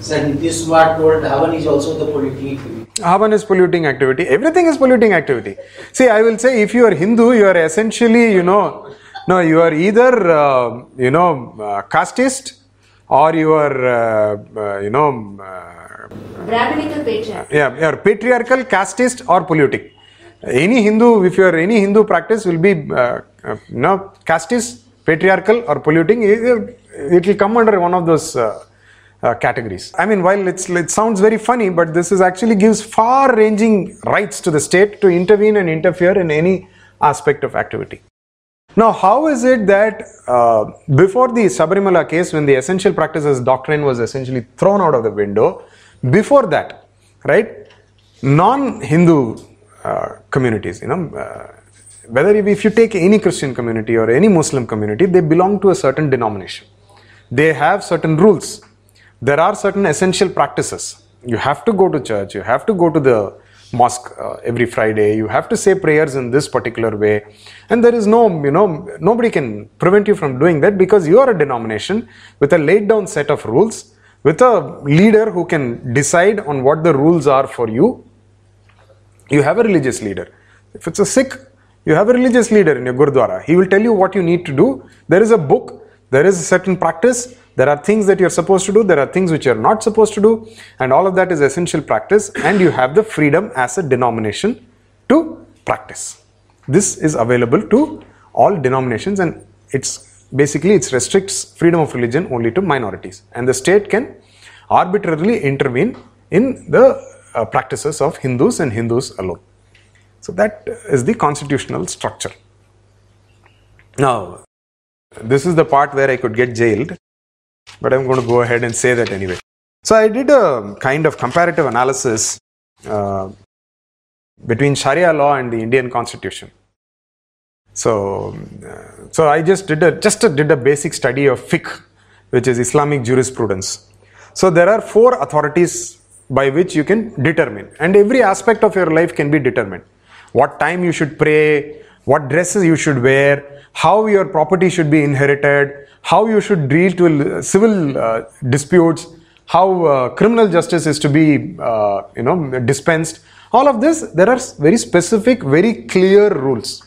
Speaker 2: Sir, this what told Havan is also the polluting activity.
Speaker 1: Havan is polluting activity. Everything is polluting activity. See, I will say if you are Hindu, you are essentially, you know, no, you are either, uh, you know, uh, casteist or you are, uh, uh, you know, uh,
Speaker 3: Brahminical patriarch.
Speaker 1: Yeah, you are patriarchal, casteist, or polluting. Any Hindu, if you are any Hindu practice, will be, uh, uh, you know, casteist, patriarchal, or polluting. It, it will come under one of those. Uh, categories. I mean, while it sounds very funny, but this is actually gives far-ranging rights to the state to intervene and interfere in any aspect of activity. Now, how is it that uh, before the Sabarimala case, when the essential practices doctrine was essentially thrown out of the window, before that, right, non-Hindu uh, communities, you know, uh, whether if you take any Christian community or any Muslim community, they belong to a certain denomination. They have certain rules. There are certain essential practices. You have to go to church. You have to go to the mosque uh, every Friday. You have to say prayers in this particular way. And there is no, you know, nobody can prevent you from doing that because you are a denomination with a laid down set of rules, with a leader who can decide on what the rules are for you. You have a religious leader. If it's a Sikh, you have a religious leader in your Gurdwara. He will tell you what you need to do. There is a book, there is a certain practice, there are things that you're supposed to do, there are things which you're not supposed to do, and all of that is essential practice, and you have the freedom as a denomination to practice. This is available to all denominations, and it's basically it restricts freedom of religion only to minorities, and the state can arbitrarily intervene in the uh, practices of Hindus and Hindus alone. So that is the constitutional structure. Now, this is the part where I could get jailed, but I'm going to go ahead and say that anyway. So I did a kind of comparative analysis uh, between Sharia law and the Indian Constitution. So, uh, so I just did a just a, did a basic study of fiqh, which is Islamic jurisprudence. So there are four authorities by which you can determine, and every aspect of your life can be determined. What time you should pray, what dresses you should wear, how your property should be inherited, how you should deal to civil uh, disputes, how uh, criminal justice is to be, uh, you know, dispensed. All of this, there are very specific, very clear rules.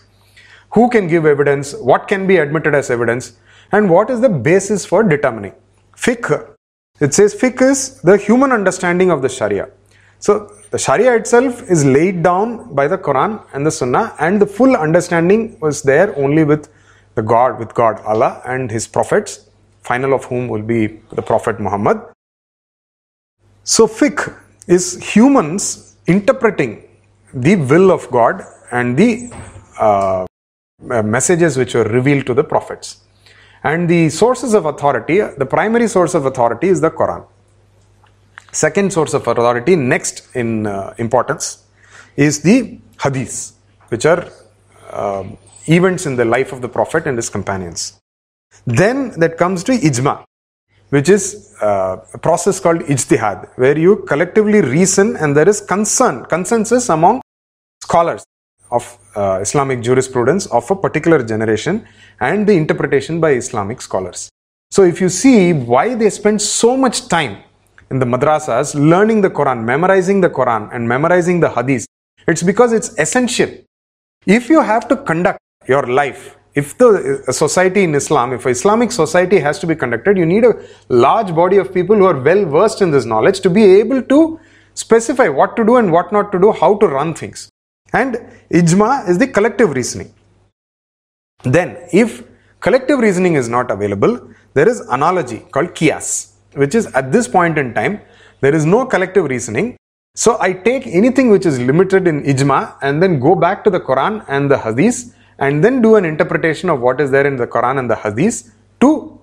Speaker 1: Who can give evidence? What can be admitted as evidence? And what is the basis for determining? Fiqh. It says fiqh is the human understanding of the Sharia. So the Sharia itself is laid down by the Quran and the Sunnah, and the full understanding was there only with the God, with God, Allah, and His prophets, final of whom will be the Prophet Muhammad. So, fiqh is humans interpreting the will of God and the uh, messages which were revealed to the prophets. And the sources of authority, the primary source of authority is the Quran. Second source of authority, next in uh, importance, is the hadith, which are uh, events in the life of the Prophet and his companions. Then that comes to ijma, which is uh, a process called ijtihad, where you collectively reason and there is concern, consensus among scholars of uh, Islamic jurisprudence of a particular generation and the interpretation by Islamic scholars. So, if you see why they spend so much time in the madrasas learning the Quran, memorizing the Quran, and memorizing the hadith, it's because it's essential. If you have to conduct your life, if the uh, society in Islam, if an Islamic society has to be conducted, you need a large body of people who are well versed in this knowledge to be able to specify what to do and what not to do, how to run things. And ijma is the collective reasoning. Then, if collective reasoning is not available, there is analogy called qiyas, which is at this point in time, there is no collective reasoning. So, I take anything which is limited in ijma and then go back to the Quran and the hadith and then do an interpretation of what is there in the Quran and the hadith to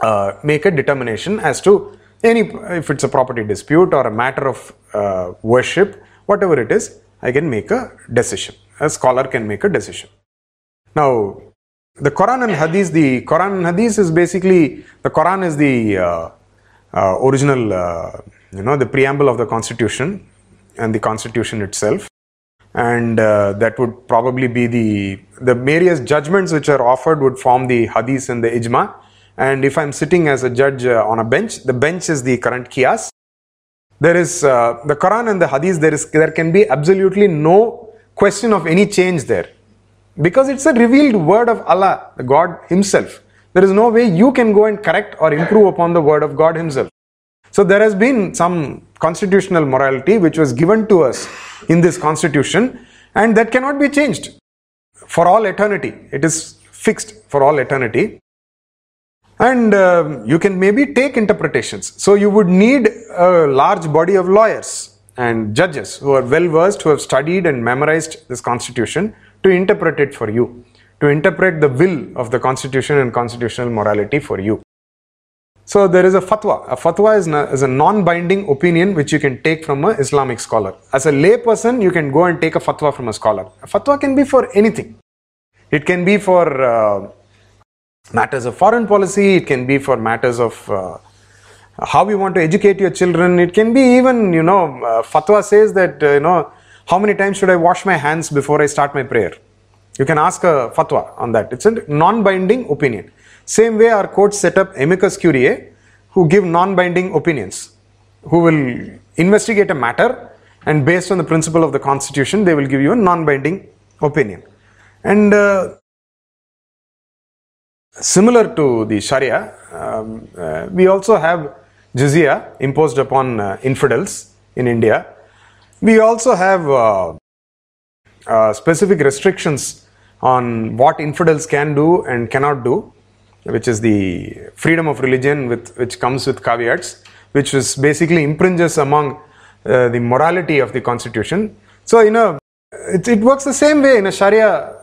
Speaker 1: uh, make a determination as to any if it's a property dispute or a matter of uh, worship, whatever it is, I can make a decision. A scholar can make a decision. Now, the Quran and Hadith, the Quran and Hadith is basically the Quran is the uh, uh, original, uh, you know, the preamble of the Constitution and the Constitution itself, and uh, that would probably be the the various judgments which are offered would form the Hadith and the Ijma. And if I'm sitting as a judge uh, on a bench, the bench is the current Qiyas, there is uh, the Quran and the Hadith. There is there can be absolutely no question of any change there, because it's a revealed word of Allah, the God Himself. There is no way you can go and correct or improve upon the word of God Himself. So there has been some constitutional morality which was given to us in this constitution, and that cannot be changed for all eternity. It is fixed for all eternity and uh, you can maybe take interpretations. So you would need a large body of lawyers and judges who are well versed, who have studied and memorized this constitution to interpret it for you, to interpret the will of the constitution and constitutional morality for you. So there is a fatwa. A fatwa is, is a non-binding opinion which you can take from an Islamic scholar. As a layperson, you can go and take a fatwa from a scholar. A fatwa can be for anything. It can be for uh, matters of foreign policy, it can be for matters of uh, how you want to educate your children, it can be even, you know, uh, fatwa says that, uh, you know, how many times should I wash my hands before I start my prayer? You can ask a fatwa on that. It's a non binding opinion. Same way, our courts set up amicus curiae who give non binding opinions, who will investigate a matter and based on the principle of the constitution, they will give you a non binding opinion. And uh, Similar to the Sharia, um, uh, we also have jizya imposed upon uh, infidels in India. We also have uh, uh, specific restrictions on what infidels can do and cannot do, which is the freedom of religion, with, which comes with caveats, which is basically impringes among uh, the morality of the constitution. So, you know, it, it works the same way in a Sharia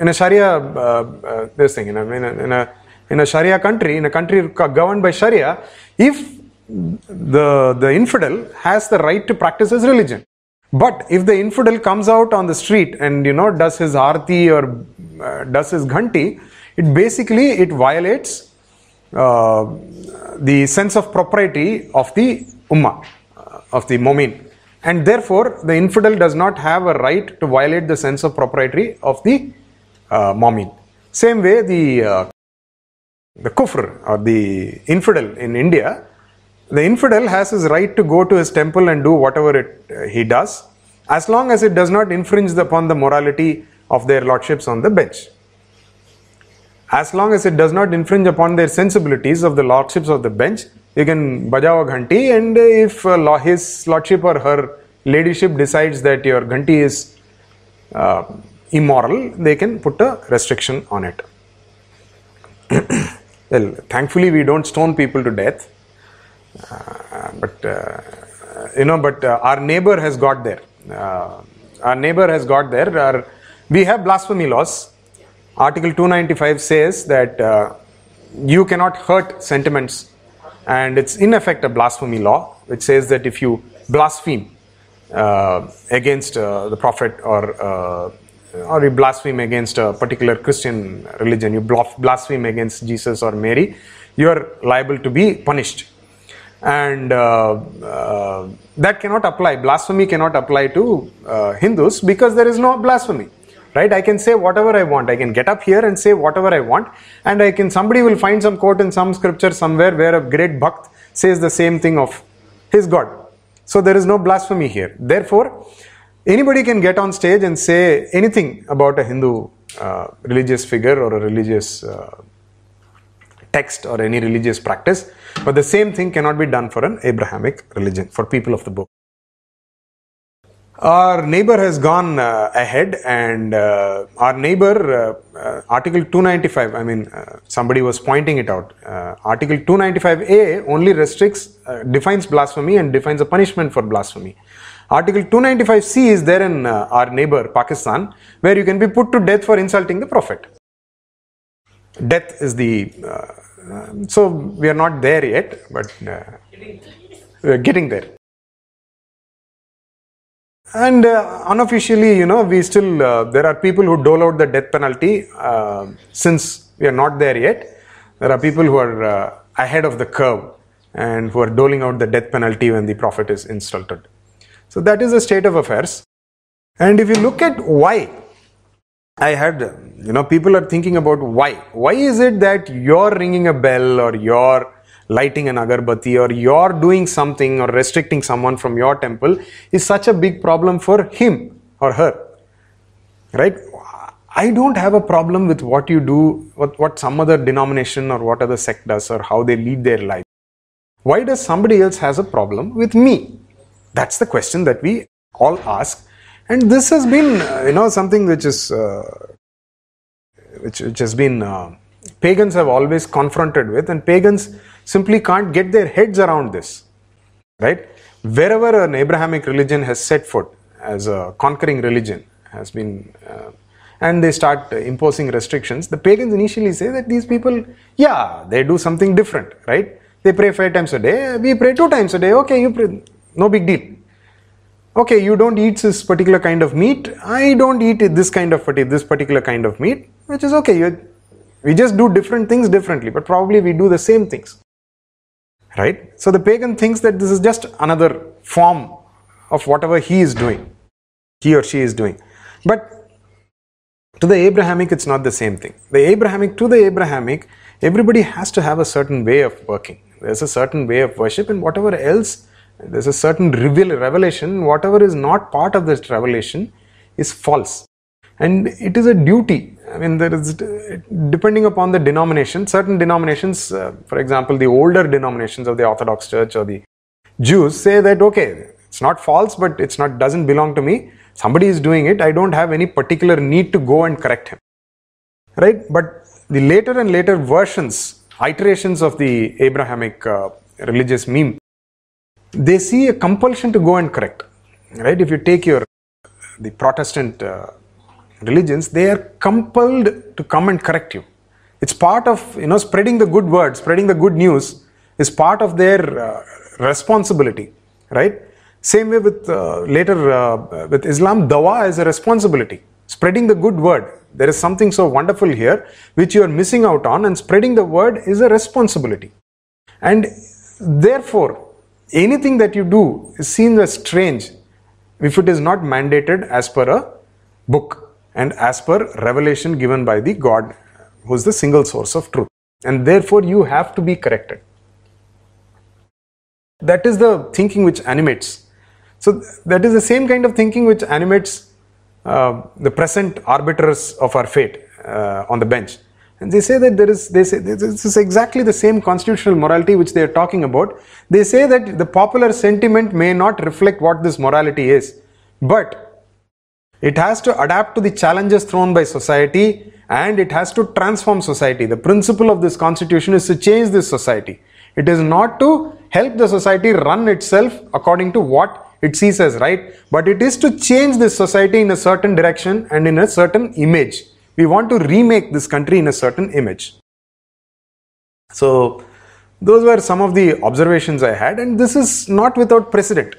Speaker 1: in a Sharia uh, uh, this thing in a, in a in a in a Sharia country, in a country governed by Sharia, if the the infidel has the right to practice his religion, but if the infidel comes out on the street and you know does his arti or uh, does his ghanti, it basically it violates uh, the sense of propriety of the ummah, uh, of the mu'min. And therefore, the infidel does not have a right to violate the sense of propriety of the uh. Same way, the uh, the kufr or the infidel in India, the infidel has his right to go to his temple and do whatever it, uh, he does, as long as it does not infringe upon the morality of their lordships on the bench as long as it does not infringe upon their sensibilities of the lordships of the bench, you can bajawa ghanti, and if uh, his lordship or her ladyship decides that your ghanti is uh, immoral, they can put a restriction on it. well, thankfully, we don't stone people to death, but uh, you know, but uh, our neighbor has got there. Uh, our neighbor has got there. Our, we have blasphemy laws. Article 295 says that you cannot hurt sentiments, and it's in effect a blasphemy law, which says that if you blaspheme uh, against uh, the prophet or uh, or you blaspheme against a particular Christian religion, you blaspheme against Jesus or Mary, you are liable to be punished. And uh, uh, that cannot apply, blasphemy cannot apply to uh, Hindus because there is no blasphemy. Right? I can say whatever I want. I can get up here and say whatever I want, and I can somebody will find some quote in some scripture somewhere where a great bhakt says the same thing of his God. So there is no blasphemy here. Therefore, anybody can get on stage and say anything about a Hindu uh, religious figure or a religious uh, text or any religious practice, but the same thing cannot be done for an Abrahamic religion, for people of the book. Our neighbor has gone uh, ahead, and uh, our neighbor, uh, uh, Article 295, I mean, uh, somebody was pointing it out. Uh, Article 295A only restricts, defines blasphemy and defines a punishment for blasphemy. Article 295C is there in our neighbor, Pakistan, where you can be put to death for insulting the Prophet. Death is the. Uh, so we are not there yet, but uh, we are getting there. And uh, unofficially you know we still uh, there are people who dole out the death penalty uh, since we are not there yet. There are people who are uh, ahead of the curve and who are doling out the death penalty when the prophet is insulted. So that is the state of affairs. And if you look at why i had you know people are thinking about why. Why is it that you're ringing a bell or you're lighting an agarbatti or you're doing something or restricting someone from your temple is such a big problem for him or her right? I don't have a problem with what you do what, what some other denomination or what other sect does or how they lead their life. Why does somebody else has a problem with me? That's the question that we all ask and this has been uh, you know something which is uh, which, which has been uh, pagans have always confronted with and pagans simply can't get their heads around this right? Wherever an abrahamic religion has set foot as a conquering religion has been uh, and they start imposing restrictions the pagans initially say that these people yeah they do something different right? They pray five times a day we pray two times a day okay you pray no big deal okay you don't eat this particular kind of meat. I don't eat this kind of this particular kind of meat which is okay. We just do different things differently but probably we do the same things. Right? So the pagan thinks that this is just another form of whatever he is doing he or she is doing. But to the abrahamic it's not the same thing. The abrahamic to the abrahamic everybody has to have a certain way of working. There's a certain way of worship and whatever else there's a certain reveal, revelation. Whatever is not part of this revelation is false. And it is a duty. I mean there is depending upon the denomination certain denominations uh, for example the older denominations of the orthodox church or the jews say that okay it's not false but it's not doesn't belong to me. Somebody is doing it. I don't have any particular need to go and correct him. Right? But the later and later versions iterations of the abrahamic uh, religious meme they see a compulsion to go and correct right if you take your the protestant uh, religions, they are compelled to come and correct you. It's part of you know spreading the good word, spreading the good news is part of their uh, responsibility, right? Same way with uh, later uh, with Islam, dawa is a responsibility. Spreading the good word. There is something so wonderful here which you are missing out on, and spreading the word is a responsibility. And therefore, anything that you do seen as strange if it is not mandated as per a book and as per revelation given by the God who is the single source of truth. And therefore, you have to be corrected. That is the thinking which animates. So, that is the same kind of thinking which animates uh, the present arbiters of our fate uh, on the bench. And they say that there is, they say this is exactly the same constitutional morality which they are talking about. They say that the popular sentiment may not reflect what this morality is, but it has to adapt to the challenges thrown by society and it has to transform society. The principle of this constitution is to change this society. It is not to help the society run itself according to what it sees as right, but it is to change this society in a certain direction and in a certain image. We want to remake this country in a certain image. So, those were some of the observations I had, and this is not without precedent.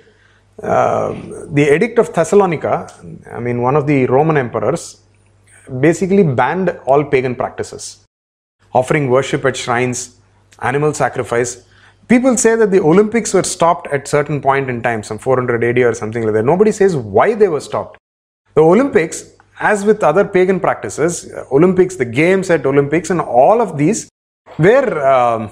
Speaker 1: Uh, the Edict of Thessalonica, I mean, one of the Roman emperors, basically banned all pagan practices, offering worship at shrines, animal sacrifice. People say that the Olympics were stopped at certain point in time, some 400 AD or something like that. Nobody says why they were stopped. The Olympics, as with other pagan practices, uh, Olympics, the games at Olympics, and all of these were um,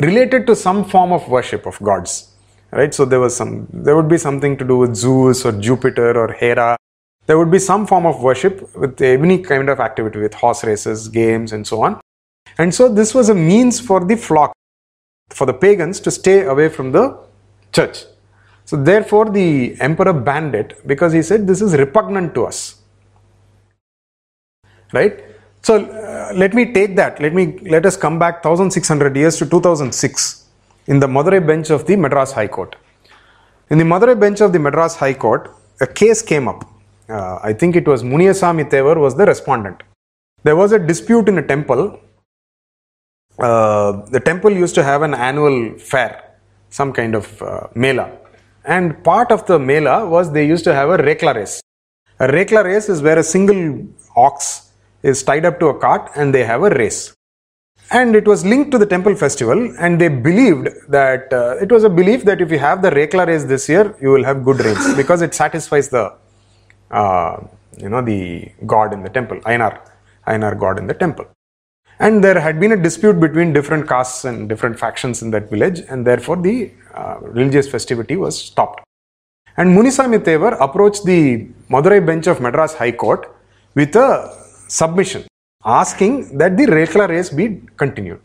Speaker 1: related to some form of worship of gods. Right? So there was some, there would be something to do with Zeus or Jupiter or Hera there would be some form of worship with any kind of activity with horse races, games, and so on. And so this was a means for the flock, for the pagans to stay away from the church. So therefore the emperor banned it because he said this is repugnant to us. Right? So uh, let me take that. Let me let us come back 1600 years to 2006 in the Madurai bench of the Madras High Court. In the Madurai bench of the Madras High Court, a case came up uh, I think it was Muniyasami Tevar was the respondent. There was a dispute in a temple. Uh, the temple used to have an annual fair, some kind of uh, mela. And part of the mela was they used to have a rekla race. A rekla race is where a single ox is tied up to a cart and they have a race. And it was linked to the temple festival, and they believed that uh, it was a belief that if you have the rekla race this year, you will have good rains because it satisfies the uh, you know, the god in the temple, Ainar, Ainar god in the temple. And there had been a dispute between different castes and different factions in that village, and therefore the uh, religious festivity was stopped. And Munisami Tevar approached the Madurai bench of Madras High Court with a submission asking that the Rekla race be continued.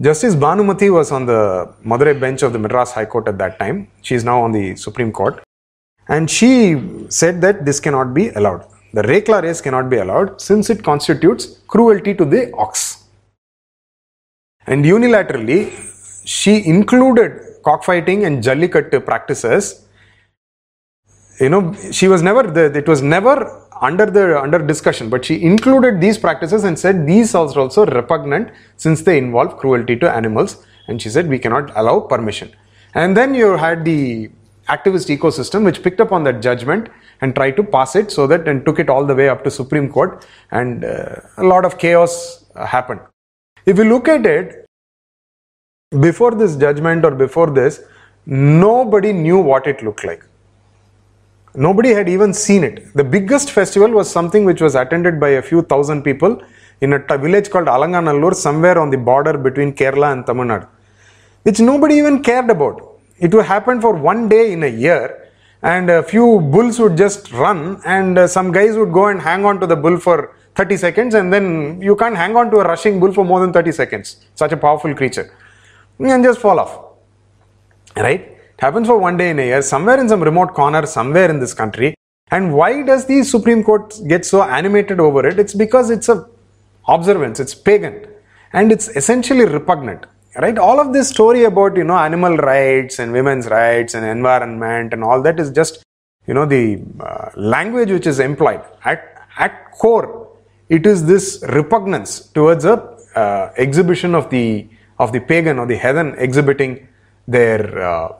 Speaker 1: Justice Bhanumati was on the Madurai bench of the Madras High Court at that time. She is now on the Supreme Court. And she said that this cannot be allowed. The Rekla race cannot be allowed since it constitutes cruelty to the ox. And unilaterally, she included cockfighting and jallikattu practices. You know, she was never, the, it was never under the under discussion, but she included these practices and said these are also repugnant since they involve cruelty to animals. And she said we cannot allow permission. And then you had the activist ecosystem which picked up on that judgment and tried to pass it so that and took it all the way up to Supreme Court and uh, a lot of chaos uh, happened. If you look at it, before this judgment or before this, nobody knew what it looked like. Nobody had even seen it. The biggest festival was something which was attended by a few thousand people in a village called Alanganallur, somewhere on the border between Kerala and Tamil Nadu, which nobody even cared about it would happen for one day in a year, and a few bulls would just run, and uh, some guys would go and hang on to the bull for 30 seconds, and then you can't hang on to a rushing bull for more than 30 seconds. Such a powerful creature. And just fall off. Right? It happens for one day in a year, somewhere in some remote corner, somewhere in this country. And why does the Supreme Court get so animated over it? It's because it's a observance, it's pagan, and it's essentially repugnant right? All of this story about you know animal rights and women's rights and environment and all that is just you know the uh, language which is employed. At at core it is this repugnance towards a uh, exhibition of the of the pagan or the heathen exhibiting their uh,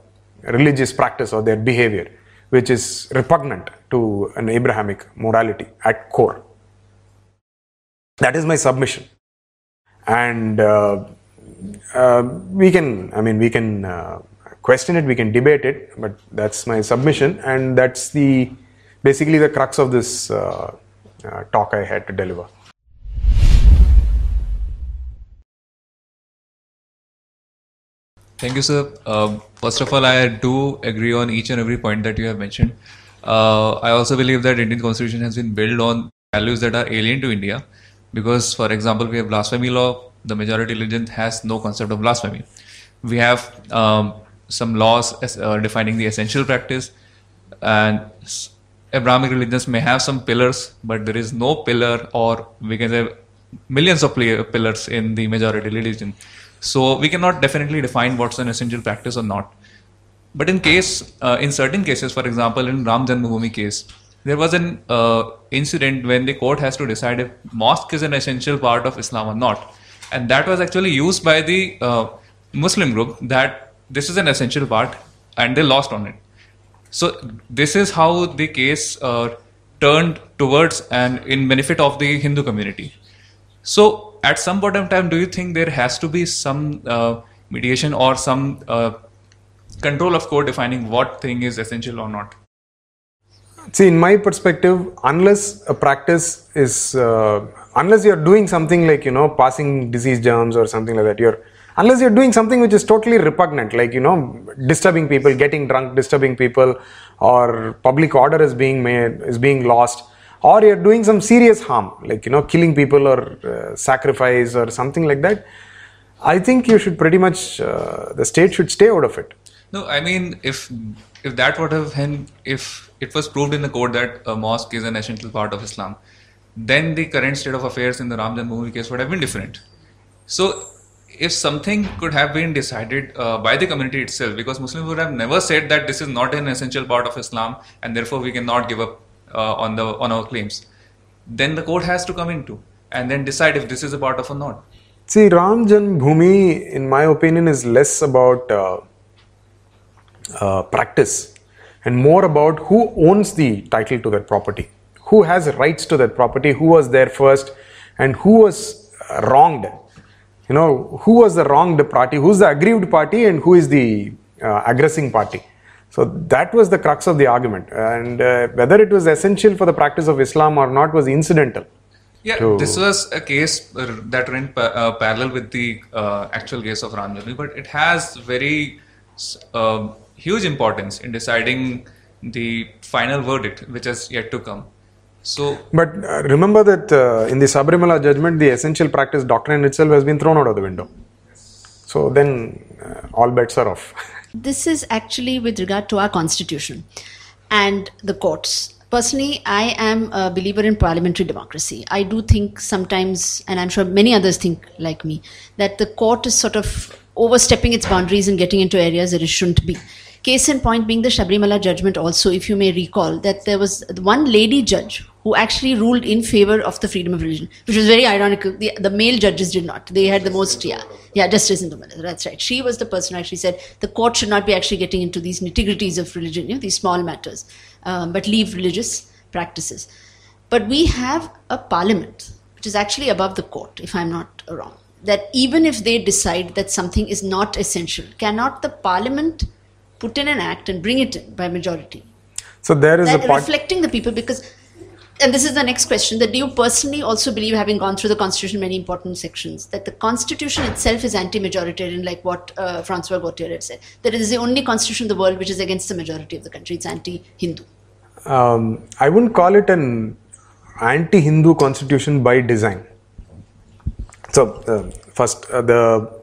Speaker 1: religious practice or their behavior which is repugnant to an abrahamic morality at core. That is my submission. And uh, uh, we can i mean we can uh, question it we can debate it but that's my submission and that's the basically the crux of this uh, uh, talk i had to deliver
Speaker 3: Thank you, sir. Um, first of all, I do agree on each and every point that you have mentioned. Uh, I also believe that Indian constitution has been built on values that are alien to India, because, for example, we have blasphemy law. The majority religion has no concept of blasphemy. We have um, some laws as, uh, defining the essential practice, and Abrahamic religions may have some pillars, but there is no pillar, or we can say millions of pillars in the majority religion. So we cannot definitely define what's an essential practice or not. But in case, uh, in certain cases, for example, in Ram Janmabhoomi case, there was an uh, incident when the court has to decide if mosque is an essential part of Islam or not, and that was actually used by the uh, Muslim group that this is an essential part, and they lost on it. So this is how the case uh, turned towards and in benefit of the Hindu community. So at some point of time, do you think there has to be some uh, mediation or some uh, control of court defining what thing is essential or not?
Speaker 1: See, in my perspective, unless a practice is, uh, unless you're doing something like, you know, passing disease germs or something like that, you're, unless you're doing something which is totally repugnant, like, you know, disturbing people, getting drunk, disturbing people, or public order is being made, is being lost, or you're doing some serious harm, like, you know, killing people or uh, sacrifice or something like that, I think you should pretty much, uh, the state should stay out of it.
Speaker 3: No, I mean if if that would have been if it was proved in the court that a mosque is an essential part of Islam, then the current state of affairs in the Ram Janmabhoomi case would have been different. So if something could have been decided uh, by the community itself, because Muslims would have never said that this is not an essential part of Islam and therefore we cannot give up uh, on the on our claims, then the court has to come into and then decide if this is a part of or not.
Speaker 1: See, Ram Bhumi, in my opinion, is less about uh, uh, practice and more about who owns the title to that property, who has rights to that property, who was there first, and who was uh, wronged. You know, who was the wronged party, who's the aggrieved party, and who is the uh, aggressing party. So that was the crux of the argument, and uh, whether it was essential for the practice of Islam or not was incidental.
Speaker 3: Yeah,
Speaker 1: to-
Speaker 3: this was a case uh, that ran pa- uh, parallel with the uh, actual case of Ranjani, but it has very uh, huge importance in deciding the final verdict, which has yet to come. So,
Speaker 1: But uh, remember that uh, in the Sabarimala judgment, the essential practice doctrine itself has been thrown out of the window. So then uh, all bets are off.
Speaker 4: This is actually with regard to our constitution and the courts. Personally, I am a believer in parliamentary democracy. I do think sometimes, and I'm sure many others think like me, that the court is sort of overstepping its boundaries and getting into areas that it shouldn't be. Case in point being the Shabrimala judgment, also, if you may recall, that there was one lady judge who actually ruled in favor of the freedom of religion, which was very ironical. The, the male judges did not. They had the most, yeah, yeah, justice in the middle. That's right. She was the person who actually said the court should not be actually getting into these nitty gritties of religion, you know, these small matters, um, but leave religious practices. But we have a parliament, which is actually above the court, if I'm not wrong. That even if they decide that something is not essential, cannot the parliament put in an act and bring it in by majority?
Speaker 1: So there is a
Speaker 4: that
Speaker 1: part.
Speaker 4: reflecting the people because and this is the next question that do you personally also believe having gone through the constitution many important sections that the constitution itself is anti-majoritarian like what uh, francois gautier said that it is the only constitution in the world which is against the majority of the country it's anti-hindu
Speaker 1: Um, I wouldn't call it an anti-Hindu constitution by design. So uh, first, uh, the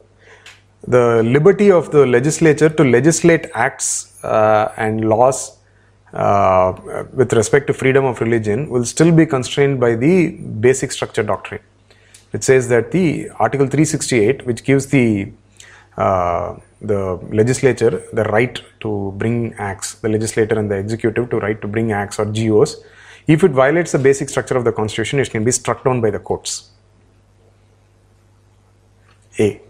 Speaker 1: the liberty of the legislature to legislate acts uh, and laws uh, with respect to freedom of religion will still be constrained by the basic structure doctrine, which says that the Article 368, which gives the uh, the legislature the right to bring acts, the legislator and the executive to right to bring acts or GOs. If it violates the basic structure of the constitution, it can be struck down by the courts. A.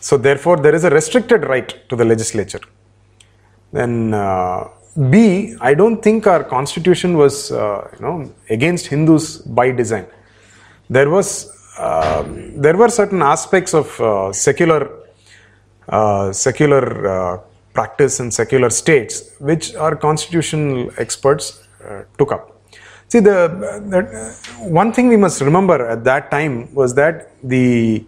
Speaker 1: So therefore, there is a restricted right to the legislature. Then uh, B, I don't think our constitution was, uh, you know, against Hindus by design. There was, uh, there were certain aspects of uh, secular, uh, secular uh, practice and secular states which our constitutional experts uh, took up. See, the, the one thing we must remember at that time was that the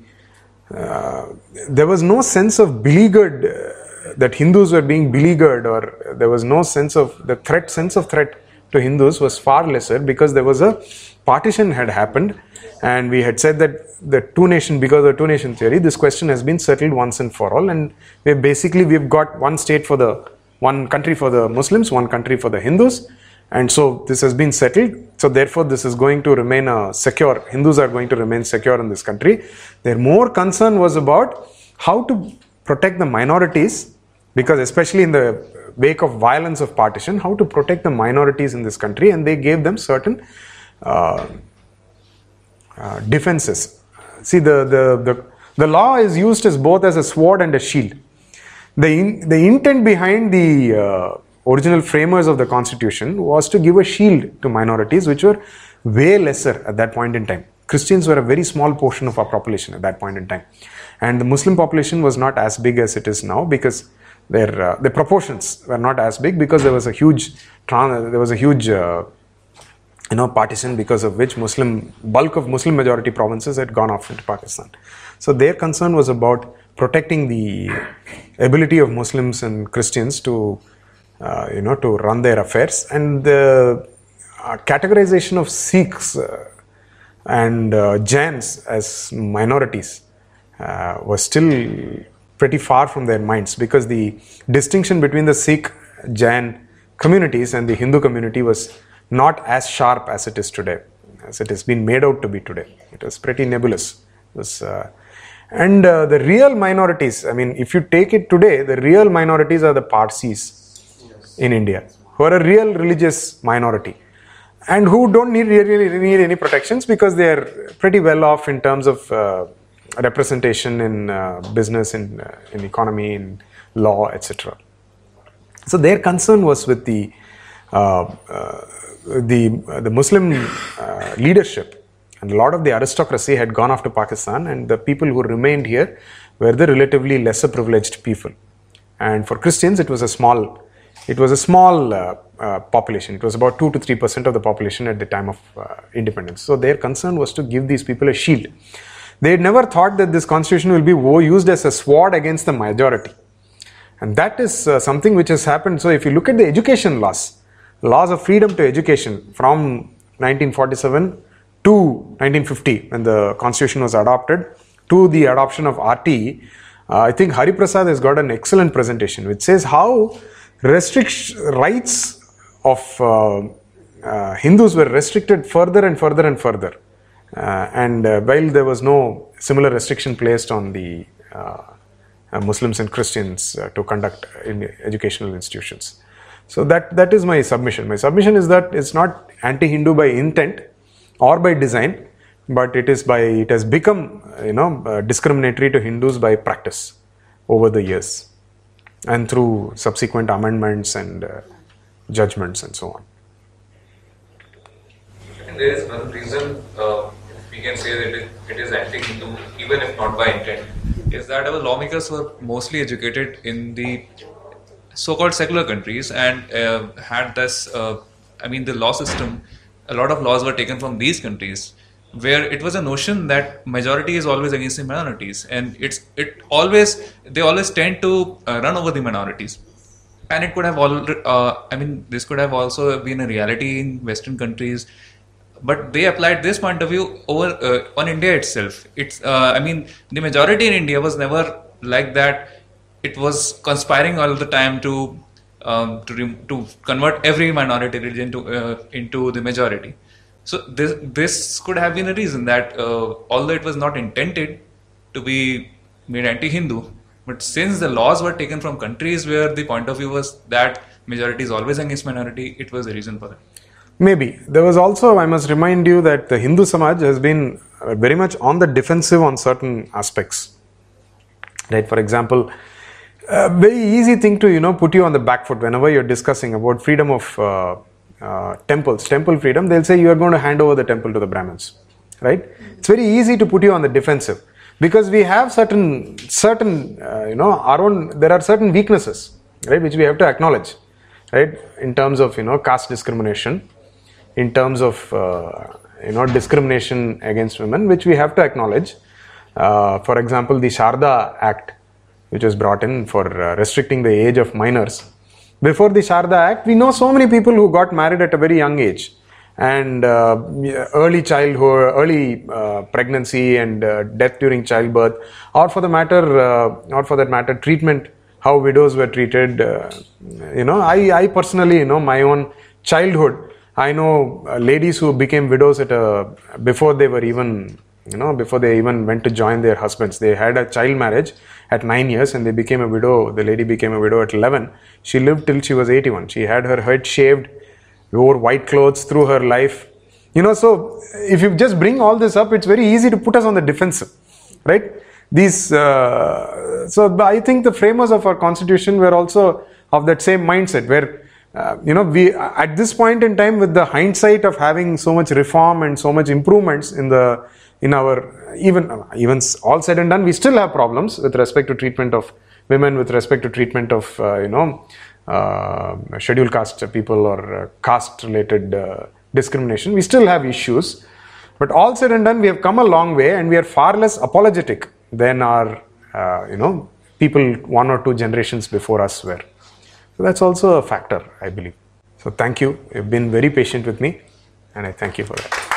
Speaker 1: there was no sense of beleaguered that Hindus were being beleaguered, or there was no sense of the threat. Sense of threat to Hindus was far lesser because there was a partition had happened, and we had said that the two nation because of two nation theory, this question has been settled once and for all, and we basically we've got one state for the one country for the Muslims, one country for the Hindus, and so this has been settled. So therefore, this is going to remain a secure. Hindus are going to remain secure in this country. Their more concern was about how to protect the minorities, because especially in the wake of violence of partition, how to protect the minorities in this country, and they gave them certain uh, uh, defenses. See, the, the, the, the law is used as both as a sword and a shield. The, in, the intent behind the uh, original framers of the constitution was to give a shield to minorities which were way lesser at that point in time. Christians were a very small portion of our population at that point in time. And the Muslim population was not as big as it is now because their, uh, their proportions were not as big because there was a huge, there was a huge uh, you know, partition because of which Muslim bulk of Muslim majority provinces had gone off into Pakistan. So their concern was about protecting the ability of Muslims and Christians to, uh, you know, to run their affairs. And the uh, categorization of Sikhs uh, and uh, Jains as minorities was still pretty far from their minds because the distinction between the Sikh, Jain communities and the Hindu community was not as sharp as it is today, as it has been made out to be today. It was pretty nebulous. It was, uh, and uh, the real minorities, I mean, if you take it today, the real minorities are the Parsis in India, who are a real religious minority and who don't need really need any protections because they are pretty well off in terms of uh, representation in uh, business, in, uh, in economy, in law, etc. So their concern was with the uh, uh, the the Muslim uh, leadership and a lot of the aristocracy had gone off to Pakistan, and the people who remained here were the relatively lesser privileged people. And for Christians, it was a small it was a small uh, uh, population. It was about 2 to 3 percent of the population at the time of uh, independence. So their concern was to give these people a shield. They had never thought that this constitution will be used as a sword against the majority. And that is uh, something which has happened. So if you look at the education laws, laws of freedom to education from 1947 to 1950 when the constitution was adopted to the adoption of RTE, uh, I think Hari Prasad has got an excellent presentation which says how restrict rights of uh, uh, Hindus were restricted further and further and further. Uh, and uh, while there was no similar restriction placed on the uh, uh, Muslims and Christians to conduct in educational institutions. So that, that is my submission. My submission is that it's not anti-Hindu by intent or by design, but it is by it has become you know discriminatory to Hindus by practice over the years and through subsequent amendments and uh, judgments and so on.
Speaker 3: And there is one reason uh, we can say that it, is anti-Hindu, even if not by intent, is that our lawmakers were mostly educated in the so-called secular countries and uh, had this. Uh, I mean, the law system. A lot of laws were taken from these countries where it was a notion that majority is always against the minorities and it's it always they always tend to uh, run over the minorities and it could have all uh, i mean this could have also been a reality in western countries but they applied this point of view over uh, on india itself. It's uh, i mean the majority in india was never like that. It was conspiring all the time to um, to, to convert every minority religion to uh, into the majority. So this this could have been a reason that uh, although it was not intended to be made anti-Hindu, But since the laws were taken from countries where the point of view was that majority is always against minority, it was a reason for that.
Speaker 1: Maybe. There was also, I must remind you that the Hindu Samaj has been uh, very much on the defensive on certain aspects. Right? For example, a very easy thing to you know put you on the back foot whenever you're discussing about freedom of uh, uh, temples, temple freedom. They'll say you are going to hand over the temple to the Brahmins, right? It's very easy to put you on the defensive because we have certain certain uh, you know our own. There are certain weaknesses, right, which we have to acknowledge, right, in terms of you know caste discrimination, in terms of uh, you know discrimination against women, which we have to acknowledge. Uh, for example, the Sharda Act which was brought in for uh, restricting the age of minors. Before the Sharda Act, we know so many people who got married at a very young age and uh, early childhood, early uh, pregnancy and uh, death during childbirth, or for the matter, uh, or for that matter, treatment, how widows were treated. Uh, you know, I, I personally, you know, my own childhood, I know ladies who became widows at a, before they were even you know before they even went to join their husbands. They had a child marriage at 9 years and they became a widow. The lady became a widow at 11 she lived till she was 81 she had her head shaved wore white clothes through her life. You know so if you just bring all this up it's very easy to put us on the defensive right? These uh, so i think the framers of our constitution were also of that same mindset where uh, you know we at this point in time with the hindsight of having so much reform and so much improvements in the in our even even all said and done we still have problems with respect to treatment of women with respect to treatment of uh, you know uh, scheduled caste people or uh, caste related uh, discrimination. We still have issues. But all said and done we have come a long way and we are far less apologetic than our uh, you know people one or two generations before us were that's also a factor i believe. So thank you. You've been very patient with me and i thank you for that